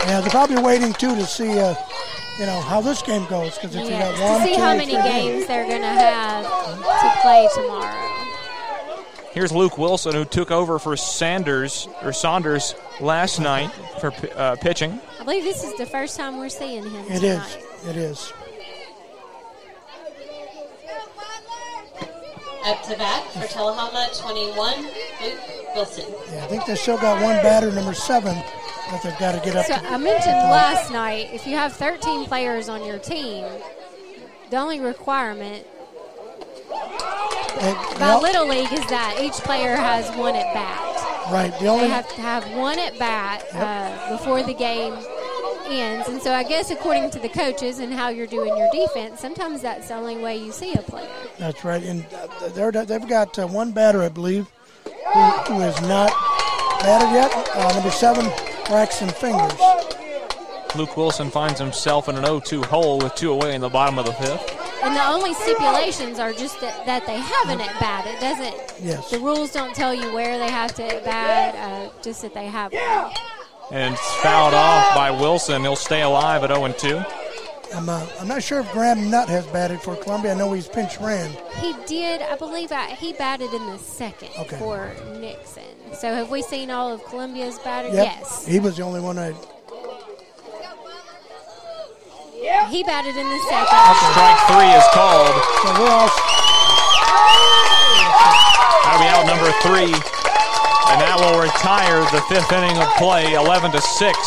Yeah, they're probably waiting too to see, uh, you know, how this game goes. Because if Yes, you got one, to see two, how many three games they're going to have to play tomorrow. Here's Luke Wilson, who took over for Sanders or Saunders last night for uh, pitching. I believe this is the first time we're seeing him It tonight. is. It is. Up to bat for Tullahoma, 21, Luke Wilson. Yeah, I think they still got one batter, number seven, they've got to get up So. I mentioned last night, if you have 13 players on your team, the only requirement And By Little League is that each player has one at bat. Right. The only they have to have one at bat uh, before the game ends. And so I guess according to the coaches and how you're doing your defense, sometimes that's the only way you see a player. That's right, and uh, they're, they've got uh, one batter, I believe, who, who is not batted yet. Uh, number seven, Braxton Fingers. Luke Wilson finds himself in an 0-2 hole with two away in the bottom of the fifth. And the only stipulations are just that, that they have an at bat. It doesn't. Yes. The rules don't tell you where they have to at bat. Uh, just that they have one. And it's fouled off by Wilson. He'll stay alive at 0-2. I'm, uh, I'm not sure if Graham Nutt has batted for Columbia. I know he's pinch ran. He did, I believe, uh, he batted in the second Okay. for Nixon. So have we seen all of Columbia's batters? Yep. Yes. He was the only one I. He batted in the second. Strike three is called. So we're all. That'll be out number three. And that will retire the fifth inning of play, 11 to 6.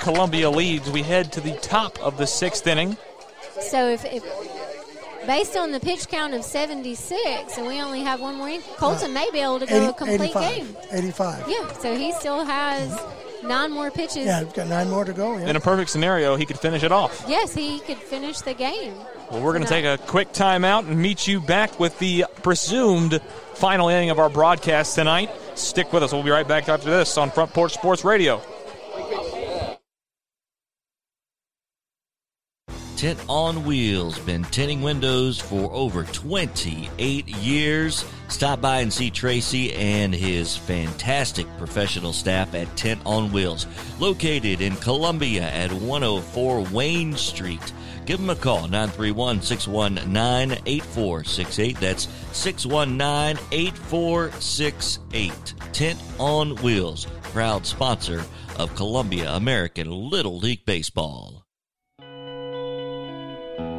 Columbia leads. We head to the top of the sixth inning. So if, if based on the pitch count of 76 and we only have one more inning, Colton may be able to go 80 a complete 85. game. 85. Yeah, so he still has nine more pitches. Yeah, we've got nine more to go. Yeah. In a perfect scenario, he could finish it off. Yes, he could finish the game. Well, we're going to take a quick timeout and meet you back with the presumed final inning of our broadcast tonight. Stick with us. We'll be right back after this on Front Porch Sports Radio. Tint on Wheels, been tinting windows for over 28 years. Stop by and see Tracy and his fantastic professional staff at Tint on Wheels, located in Columbia at 104 Wayne Street. Give them a call, 931 619 8468. That's 619 8468. Tint on Wheels, proud sponsor of Columbia American Little League Baseball.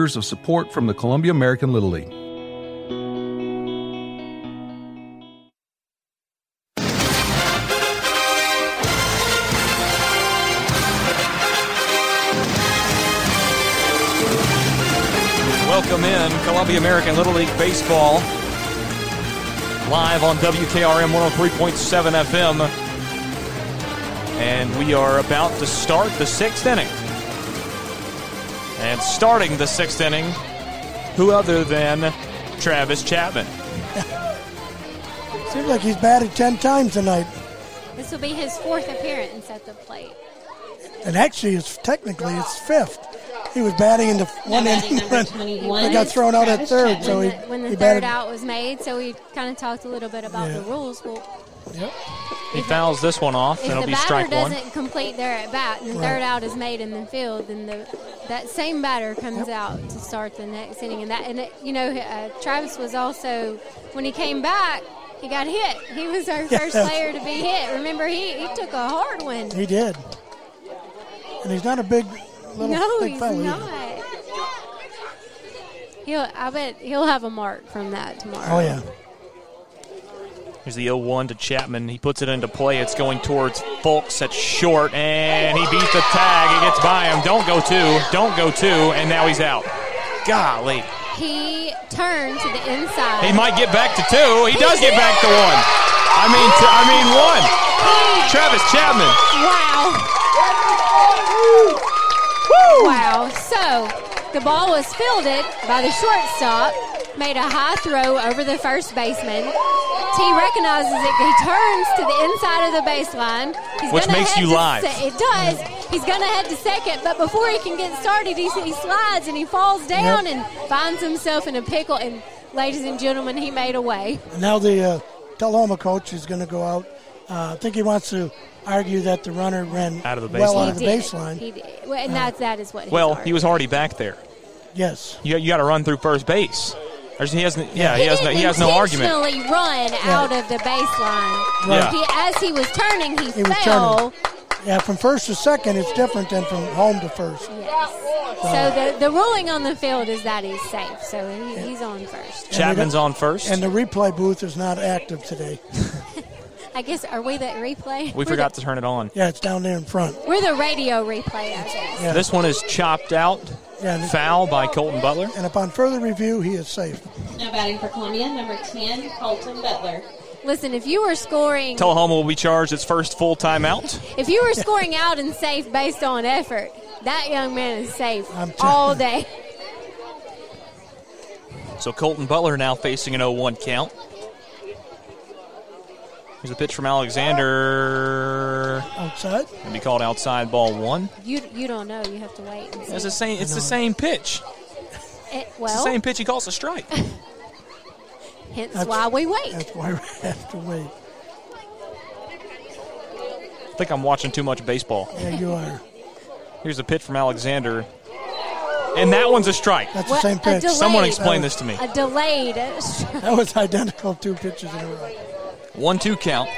of support from the Columbia American Little League. Welcome in Columbia American Little League Baseball. Live on WKRM 103.7 FM. And we are about to start the sixth inning. And starting the sixth inning, who other than Travis Chapman? Seems like he's batted 10 times tonight. This will be his fourth appearance at the plate. And actually, it's technically his fifth. He was batting in the one batting inning number when he got thrown out at third. Chapman. So when he, the, when the he third batted. out was made, so we kind of talked a little bit about Yeah. the rules. Well, He fouls this one off, and it'll be strike one. If the batter doesn't complete their at bat and the Right. third out is made in the field, then the that same batter comes out to start the next inning. And that, and it, you know, uh, Travis was also when he came back, he got hit. He was our <laughs> first Yes. player to be hit. Remember, he he took a hard one. He did. And he's not a big little no, big he's fellow not. He'll, I bet he'll have a mark from that tomorrow. Oh yeah. Here's the 0-1 to Chapman. He puts it into play. It's going towards Fulks at short, and he beats the tag. He gets by him. Don't go two. Don't go two, and now he's out. Golly. He turned to the inside. He might get back to two. He, does get back to one. I mean, I mean one. Travis Chapman. Wow. Wow. So the ball was fielded by the shortstop, made a high throw over the first baseman. T recognizes it. He turns to the inside of the baseline. He's Which gonna makes head you to live. se- it does. He's going to head to second, but before he can get started, he, he slides and he falls down Yep. and finds himself in a pickle. And ladies and gentlemen, he made away. And now the uh, Tullahoma coach is going to go out. Uh, I think he wants to argue that the runner ran Out of the well baseline. out of the He did. baseline. He did. Well, and that's that is what. he's Well, arguing. he was already back there. Yes. You, you got to run through first base. There's, he has, no- yeah, he has no, he has no argument. Intentionally run out of the baseline. Right. He, as he was turning, he, He was fell. turning. Yeah, from first to second, it's different than from home to first. Yes. So the, the ruling on the field is that he's safe. So he, he's on first. Chapman's on first. And the replay booth is not active today. <laughs> I guess are we the replay? We We're forgot to turn it on. Yeah, it's down there in front. We're the radio replay. I guess. Yeah. This one is chopped out. Yeah, and- Foul by Colton Butler. And upon further review, he is safe. Now batting for Columbia, number 10, Colton Butler. Listen, if you were scoring, Tullahoma will be charged its first full timeout. if you were scoring out and safe based on effort, that young man is safe I'm all day. So Colton Butler now facing an 0-1 count. Here's a pitch from Alexander. Outside. Gonna be called outside ball one. You you don't know. You have to wait. And see. It's the same. It's the same pitch. It- It's well, the same pitch he calls a strike. <laughs> hence That's- why we wait. That's why we <laughs> have to wait. I think I'm watching too much baseball. Yeah, you are. Here's a pitch from Alexander. And that one's a strike. That's Well, the same pitch. delayed- Someone explain this to me. A delayed. <laughs> That was identical two pitches in a row. One two count.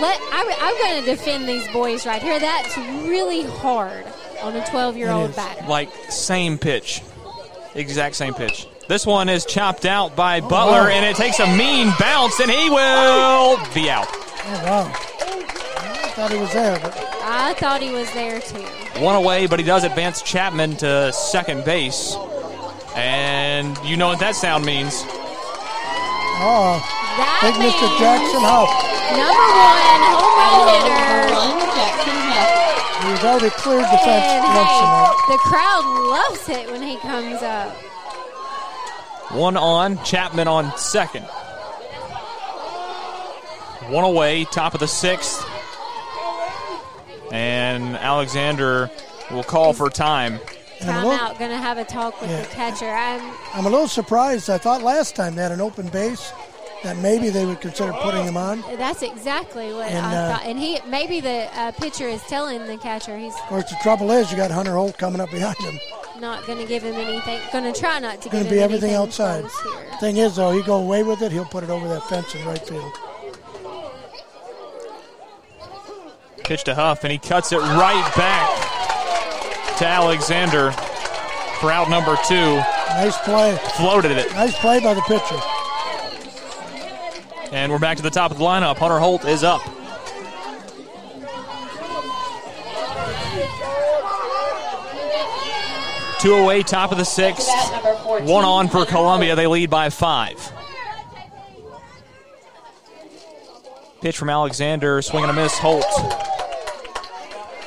Let I, I'm going to defend these boys right here. That's really hard on a 12 year old batter. Like same pitch. Exact same pitch. This one is chopped out by Butler, wow. and it takes a mean bounce, and he will be out. Oh, wow. I thought he was there, but I thought he was there too. One away, but he does advance Chapman to second base. And you know what that sound means. oh, That big Mr. Jackson Huff. Number one home run hitter. One, Jackson Huff. He's already cleared the fence And once hey, tonight. the crowd loves it when he comes up. One on, Chapman on second. One away, top of the sixth. And Alexander will call for time. And I'm little- Timeout. Going to have a talk with Yeah. the catcher. I'm I'm a little surprised. I thought last time they had an open base that maybe they would consider putting him on. That's exactly what And, I uh, thought. And he maybe the uh, pitcher is telling the catcher he's Of course, the trouble is you got Hunter Holt coming up behind him. not going to give him anything. Going to try not to Going to be him everything outside. Thing is, though, he go away with it, he'll put it over that fence in right field. Pitch to Huff, and he cuts it right back to Alexander for out number two. Nice play. Floated it. Nice play by the pitcher. And we're back to the top of the lineup. Hunter Holt is up. Two away, top of the sixth. Bat number 14, One on for Columbia. They lead by five. Pitch from Alexander, swing and a miss. Holt.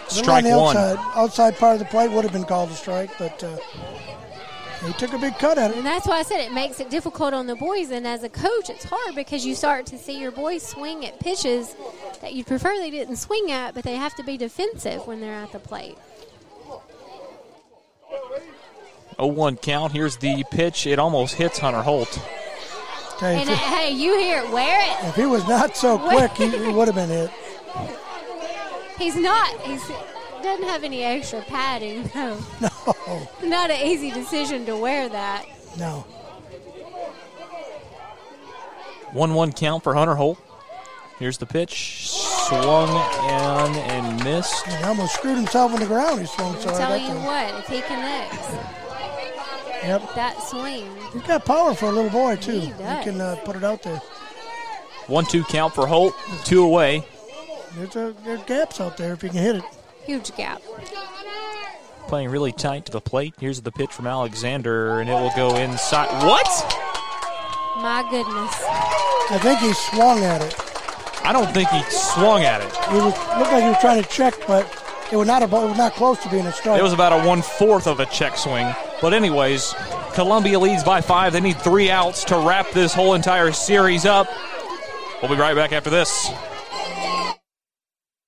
Strike one. Outside, outside part of the plate would have been called a strike, but uh, he took a big cut at it. And that's why I said it makes it difficult on the boys. And as a coach, it's hard because you start to see your boys swing at pitches that you'd prefer they didn't swing at, but they have to be defensive when they're at the plate. 0-1 count. Here's the pitch. It almost hits Hunter Holt. Okay, And if, uh, hey, you hear it, wear it. if he was not so quick, he, he would have been hit. <laughs> He's not. He's doesn't have any extra padding. <laughs> No, No, not an easy decision to wear that. no. 1-1 count for Hunter Holt. Here's the pitch. Swung and and missed. He almost screwed himself on the ground. He swung so I'm hard. telling you time. what, if he connects Yep. that swing, He's got power for a little boy, too. He He, can uh, put it out there. 1-2 count for Holt. Two away. There's, a, there's gaps out there if he can hit it. Huge gap. Playing really tight to the plate. Here's the pitch from Alexander, and it will go inside. What? My goodness. I think he swung at it. I don't think he swung at it. It was, looked like he was trying to check, but it was not a, it was not close to being a strike. It was about a one fourth of a check swing. But anyways, Columbia leads by five. They need three outs to wrap this whole entire series up. We'll be right back after this.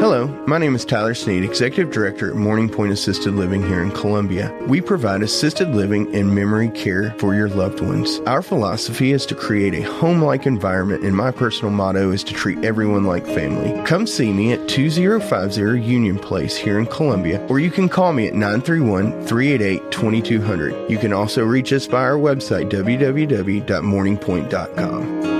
Hello, my name is Tyler Sneed, Executive Director at Morning Pointe Assisted Living here in Columbia. We provide assisted living and memory care for your loved ones. Our philosophy is to create a home like environment, and my personal motto is to treat everyone like family. Come see me at 2050 Union Place here in Columbia, or you can call me at 931 388 2200. You can also reach us by our website, www.morningpointe.com.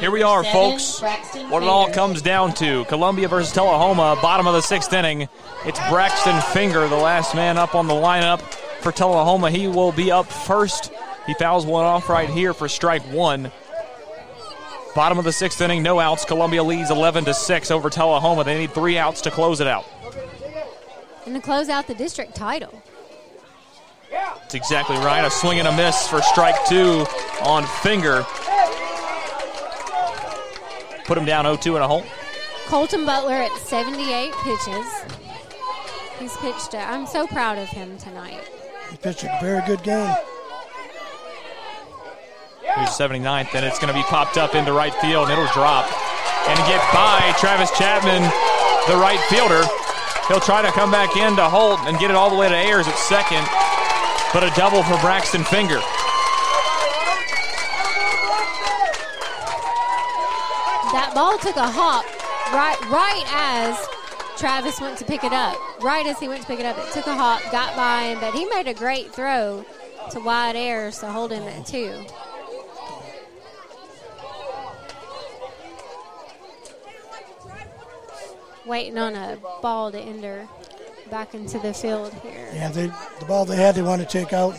Here we are, folks. What it all comes down to Columbia versus Tullahoma, bottom of the sixth inning. It's Braxton Finger, the last man up on the lineup for Tullahoma. He will be up first. He fouls one off right here for strike one. Bottom of the sixth inning, no outs. Columbia leads 11 to 6 over Tullahoma. They need three outs to close it out. And to close out the district title. That's exactly right. A swing and a miss for strike two on Finger. Put him down 0 2 and a hole. Colton Butler at 78 pitches. He's pitched. i I'm so proud of him tonight. He pitched a very good game. Here's 79th, and it's going to be popped up into right field, and it'll drop. And get by Travis Chapman, the right fielder. He'll try to come back in to Holt and get it all the way to Ayers at second, but a double for Braxton Finger. That ball took a hop right right as Travis went to pick it up. Right as he went to pick it up, it took a hop, got by him, but he made a great throw to Wyatt Ayers to hold him at two. Waiting on a ball to enter back into the field here. Yeah, they, the ball they had, they want to take out.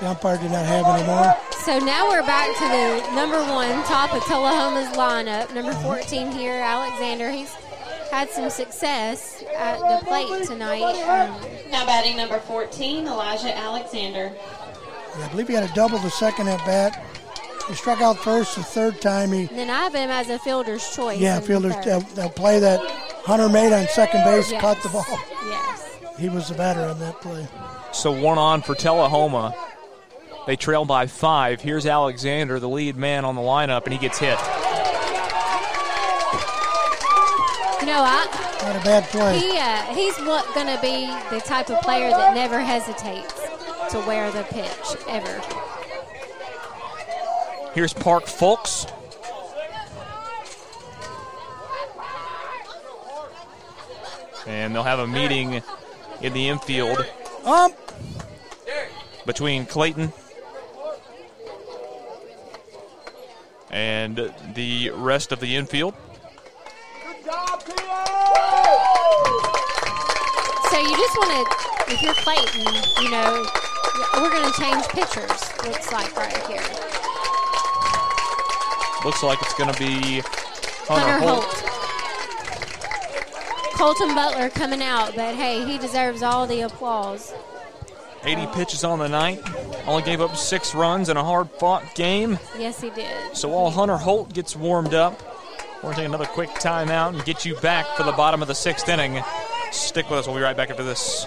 The umpire did not have anymore. So now we're back to the number one top of Tullahoma's lineup. Number 14 here, Alexander. He's had some success at the plate tonight. Um, Now batting number 14, Elijah Alexander. Yeah, I believe he had a double the second at bat. He struck out first the third time. He and then I have him as a fielder's choice. yeah, in the fielders third. they'll, they'll play that Hunter made on second base, Yes. caught the ball. Yes. He was the batter on that play. So one on for Tullahoma. They trail by five. Here's Alexander, the lead man on the lineup, and he gets hit. You know, I, Not a bad play. he uh, he's what going to be the type of player that never hesitates to wear the pitch ever. Here's Park Fulks. And they'll have a meeting in the infield Um, between Clayton and the rest of the infield. So you just want to, if you're Clayton, you know, we're going to change pitchers. Looks like right here. Looks like it's going to be Hunter, Hunter Holt. Holt. Colton Butler coming out, but hey, he deserves all the applause. 80 pitches on the night. Only gave up six runs in a hard fought game. Yes, he did. So while Hunter Holt gets warmed up, we're going to take another quick timeout and get you back for the bottom of the sixth inning. Stick with us. We'll be right back after this.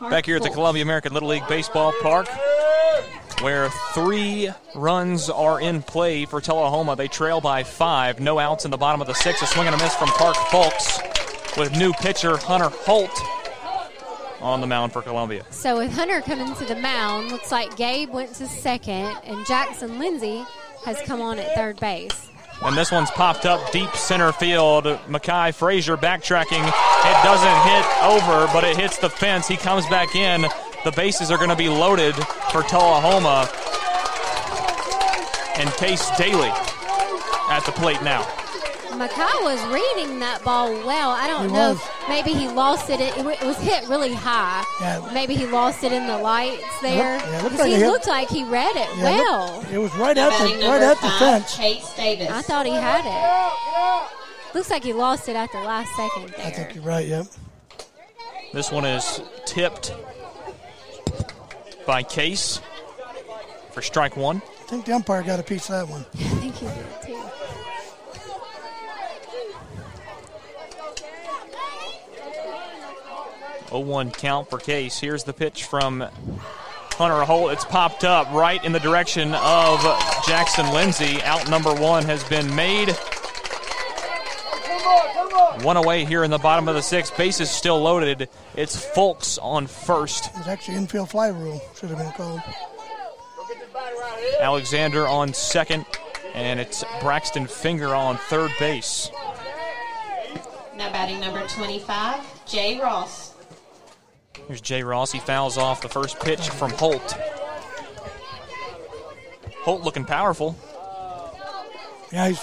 Back here at the Columbia American Little League Baseball Park, where three runs are in play for Tullahoma. They trail by five. No outs in the bottom of the sixth. A swing and a miss from Park Fulks with new pitcher Hunter Holt on the mound for Columbia. So with Hunter coming to the mound, looks like Gabe went to second, and Jackson Lindsay has come on at third base. And this one's popped up deep center field. Makai Frazier backtracking. It doesn't hit over, but it hits the fence. He comes back in. The bases are going to be loaded for Tullahoma. And Case Daly at the plate now. Makai was reading that ball well. I don't He know. was. Maybe he lost it. It, it was hit really high. Yeah. Maybe he lost it in the lights there. yeah, it looked 'Cause like he hit- looked like he read it Yeah, well. look, it was right at the right at the fence. Chase Davis. I thought he had it. Looks like he lost it at the last second there. I think you're right. Yep. This one is tipped by Case for strike one. I think the umpire got a piece of that one. I think he did too. Oh one count for Case. Here's the pitch from Hunter Holt. It's popped up right in the direction of Jackson Lindsay. Out number one has been made. One away here in the bottom of the sixth. Base is still loaded. It's Fulks on first. It was actually infield fly rule. Should have been called. Alexander on second. And it's Braxton Finger on third base. Now batting number 25, Jay Ross. Here's Jay Ross. He fouls off the first pitch from Holt. Holt looking powerful. Yeah, he's.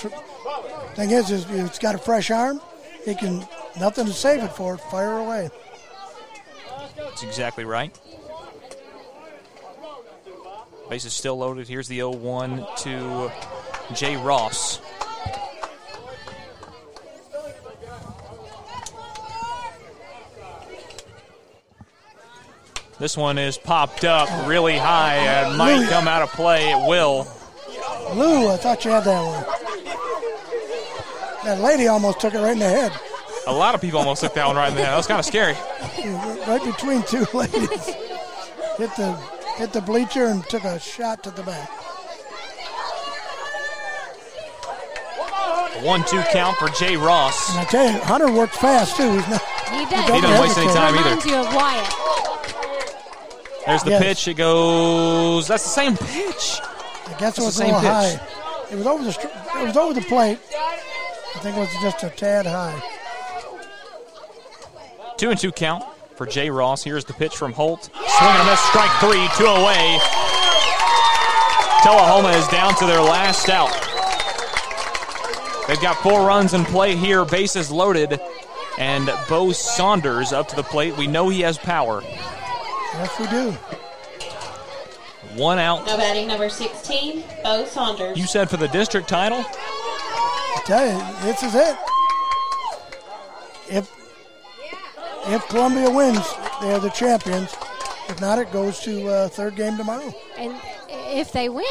Thing is, is it's got a fresh arm. He can nothing to save it for. Fire away. That's exactly right. Base is still loaded. Here's the 0 1 to Jay Ross. This one is popped up really high and might come out of play. It will. Lou, I thought you had that one. That lady almost took it right in the head. A lot of people almost took that one right in the head. That was kind of scary. <laughs> Right between two <laughs> ladies. hit the hit the bleacher and took a shot to the back. One two count for Jay Ross. And I tell you, Hunter works fast too. He's not. He does. He doesn't waste any time either. Reminds you of Wyatt. There's the Yes. pitch. It goes. That's the same pitch. I guess That's it the was a same little pitch. high. It was over the it was over the plate. I think it was just a tad high. Two and two count for Jay Ross. Here's the pitch from Holt. Swing and a miss. Strike three. Two away. Tullahoma is down to their last out. They've got four runs in play here. Bases loaded. And Bo Saunders up to the plate. We know he has power. Yes, we do. One out. Now batting number 16, Bo Saunders. You said for the district title? I tell you, this is it. If if Columbia wins, they're the champions. If not, it goes to uh, third game tomorrow. And if they win,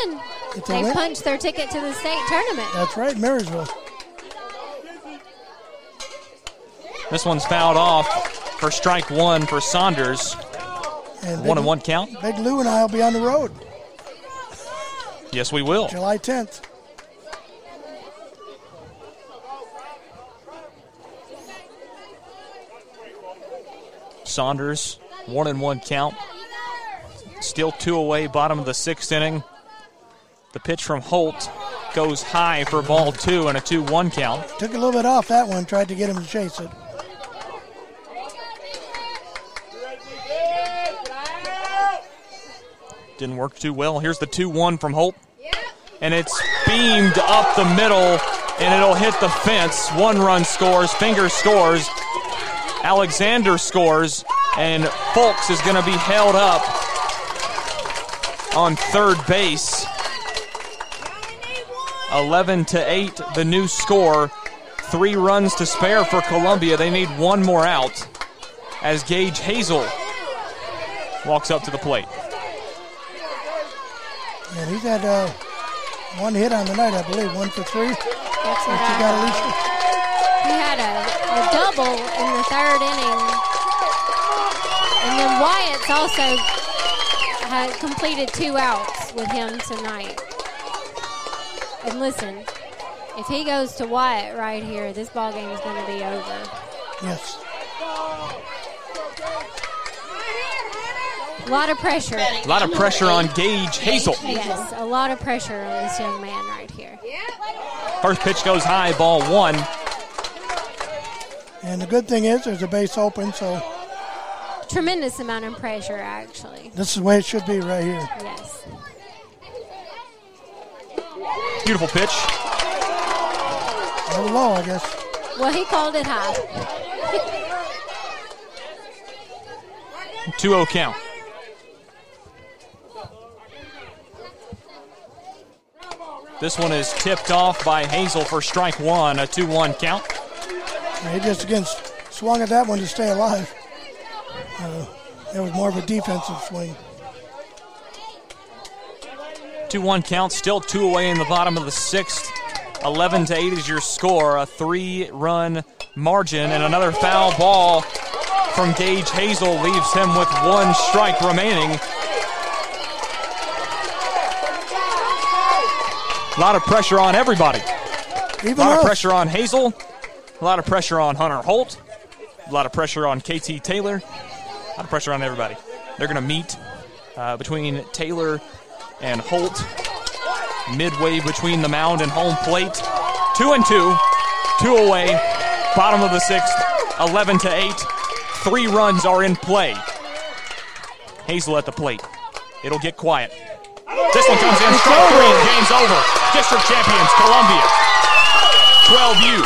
If they they win? punch their ticket to the state tournament. That's right, Maryville. This one's fouled off for strike one for Saunders. And One Big- and one count. Big Lou and I will be on the road Yes, we will. July 10th. Saunders One and one count. Still two away, bottom of the sixth inning. The pitch from Holt goes high for ball two and a 2 1 count. Took a little bit off that one, tried to get him to chase it. Didn't work too well. Here's the 2 1 from Holt. And it's beamed up the middle, and it'll hit the fence. One run scores, Finger scores, Alexander scores, and Fulks is going to be held up on third base. 11 to 8, the new score. Three runs to spare for Columbia. They need one more out as Gage Hazel walks up to the plate. And he's had uh, one hit on the night, I believe, one for three. That's what you got, Alicia. He had a, a double in the third inning. And then Wyatt's also had completed two outs with him tonight. And listen, if he goes to Wyatt right here, this ball game is going to be over. Yes. A lot of pressure. A lot of pressure on Gage Hazel. Yes, a lot of pressure on this young man right here. First pitch goes high, ball one. And the good thing is there's a base open, so Tremendous amount of pressure, actually. this is the way it should be right here. Yes. Beautiful pitch. A little low, I guess. Well, he called it high. 2 0 count. This one is tipped off by Hazel for strike one, a 2 1 count. He just again swung at that one to stay alive. Uh, it was more of a defensive swing. 2 1 count, still two away in the bottom of the sixth. 11 to 8 is your score, a three run margin, and another foul ball from Gage Hazel leaves him with one strike remaining. A lot of pressure on everybody. Even a lot us. of pressure on Hazel, a lot of pressure on Hunter Holt, a lot of pressure on KT Taylor, a lot of pressure on everybody. They're going to meet uh, between Taylor and Holt, midway between the mound and home plate. Two and two, two away, bottom of the sixth, 11 to 8. Three runs are in play. Hazel at the plate. It'll get quiet. This one comes in strike three. Game's over. District champions, Columbia. 12U.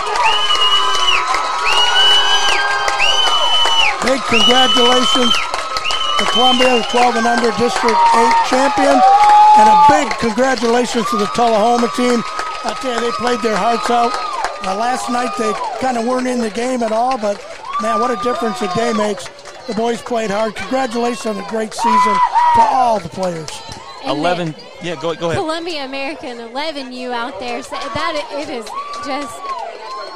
Big congratulations to Columbia, 12 and under District 8 champion, and a big congratulations to the Tullahoma team. I tell you, they played their hearts out. Uh, last night they kind of weren't in the game at all, but man, what a difference a day makes. The boys played hard. Congratulations on a great season to all the players. 11. Yeah, go, go ahead. Columbia American eleven you out there. So that it is just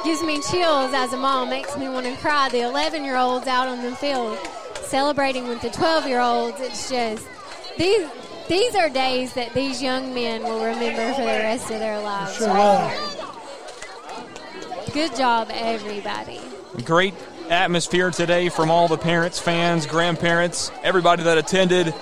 gives me chills as a mom. Makes me want to cry. The 11 year olds out on the field celebrating with the 12 year olds. It's just these. These are days that these young men will remember for the rest of their lives. Sure right. Good job, everybody. Great atmosphere today from all the parents, fans, grandparents, everybody that attended.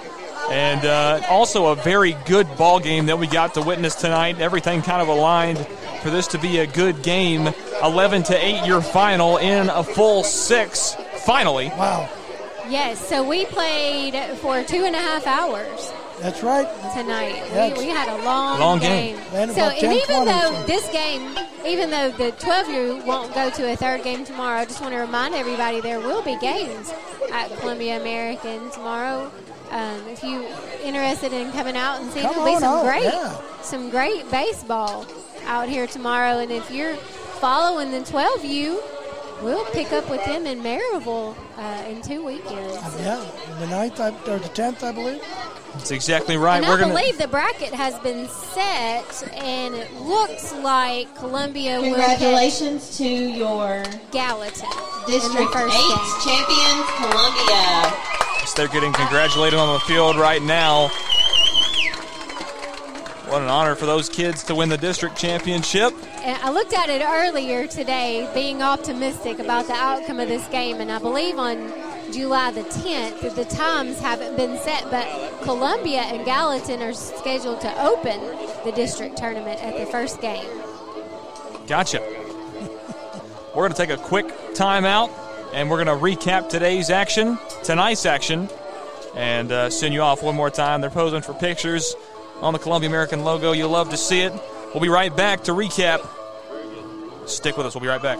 And uh, also a very good ball game that we got to witness tonight. Everything kind of aligned for this to be a good game. 11 to 8 your final in a full six. Finally. Wow. Yes, so we played for two and a half hours. That's right. Tonight. Yeah. We, we had a long, Long game. game. So, about and even 20, though so. this game, even though the 12 year won't go to a third game tomorrow, I just want to remind everybody there will be games at Columbia American tomorrow. Um, if you interested in coming out and seeing, Come there'll be some out, great, yeah. some great baseball out here tomorrow. And if you're following the 12U, we'll pick up with them in Maryville uh, in two weekends. Yeah, the 9th I- or the 10th, I believe. That's exactly right. And We're I gonna believe the bracket has been set, and it looks like Columbia Congratulations to your Gallatin District the 8 game. champions, Columbia. Yes, They're getting congratulated on the field right now. What an honor for those kids to win the district championship. I looked at it earlier today, being optimistic about the outcome of this game, and I believe on July the 10th. The times haven't been set, but Columbia and Gallatin are scheduled to open the district tournament at the first game. Gotcha. We're going to take a quick timeout and we're going to recap today's action, tonight's action, and uh, send you off one more time. They're posing for pictures on the Columbia American logo. You'll love to see it. We'll be right back to recap. Stick with us. We'll be right back.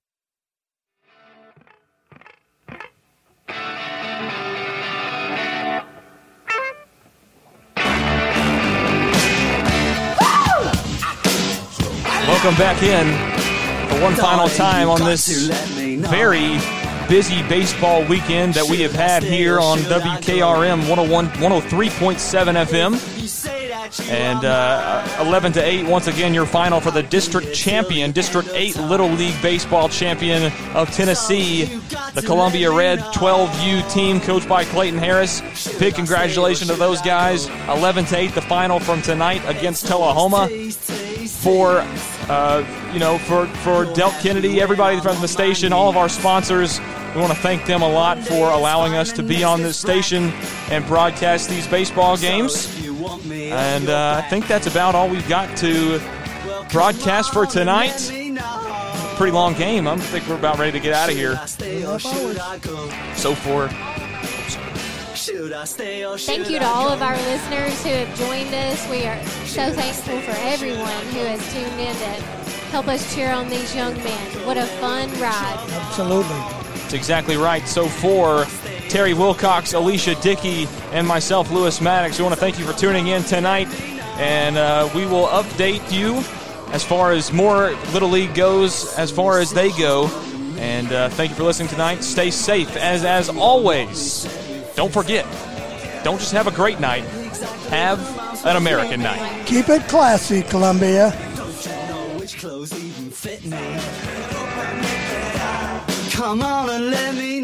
Welcome back in for one final time on this very busy baseball weekend that we have had here on WKRM 101, 103.7 FM. And uh, 11 to 8, once again, your final for the district champion, District 8 Little League Baseball champion of Tennessee, the Columbia Red 12U team, coached by Clayton Harris. Big congratulations to those guys. 11 to 8, the final from tonight against Tullahoma. For uh, you know, for for Delk Kennedy, everybody from the station, all of our sponsors, we want to thank them a lot for allowing us to be on this station and broadcast these baseball games. And uh, I think that's about all we've got to broadcast for tonight. Pretty long game. I think we're about ready to get out of here. So for Thank you to all of our listeners who have joined us. We are so thankful for everyone who has tuned in to help us cheer on these young men. What a fun ride. Absolutely. That's exactly right. So for Terry Wilcox, Alicia Dickey, and myself, Lewis Maddox, we want to thank you for tuning in tonight. And uh, we will update you as far as more Little League goes, as far as they go. And uh, thank you for listening tonight. Stay safe, as as always. Don't forget, don't just have a great night, have an American night. Keep it classy, Columbia. Come on and let me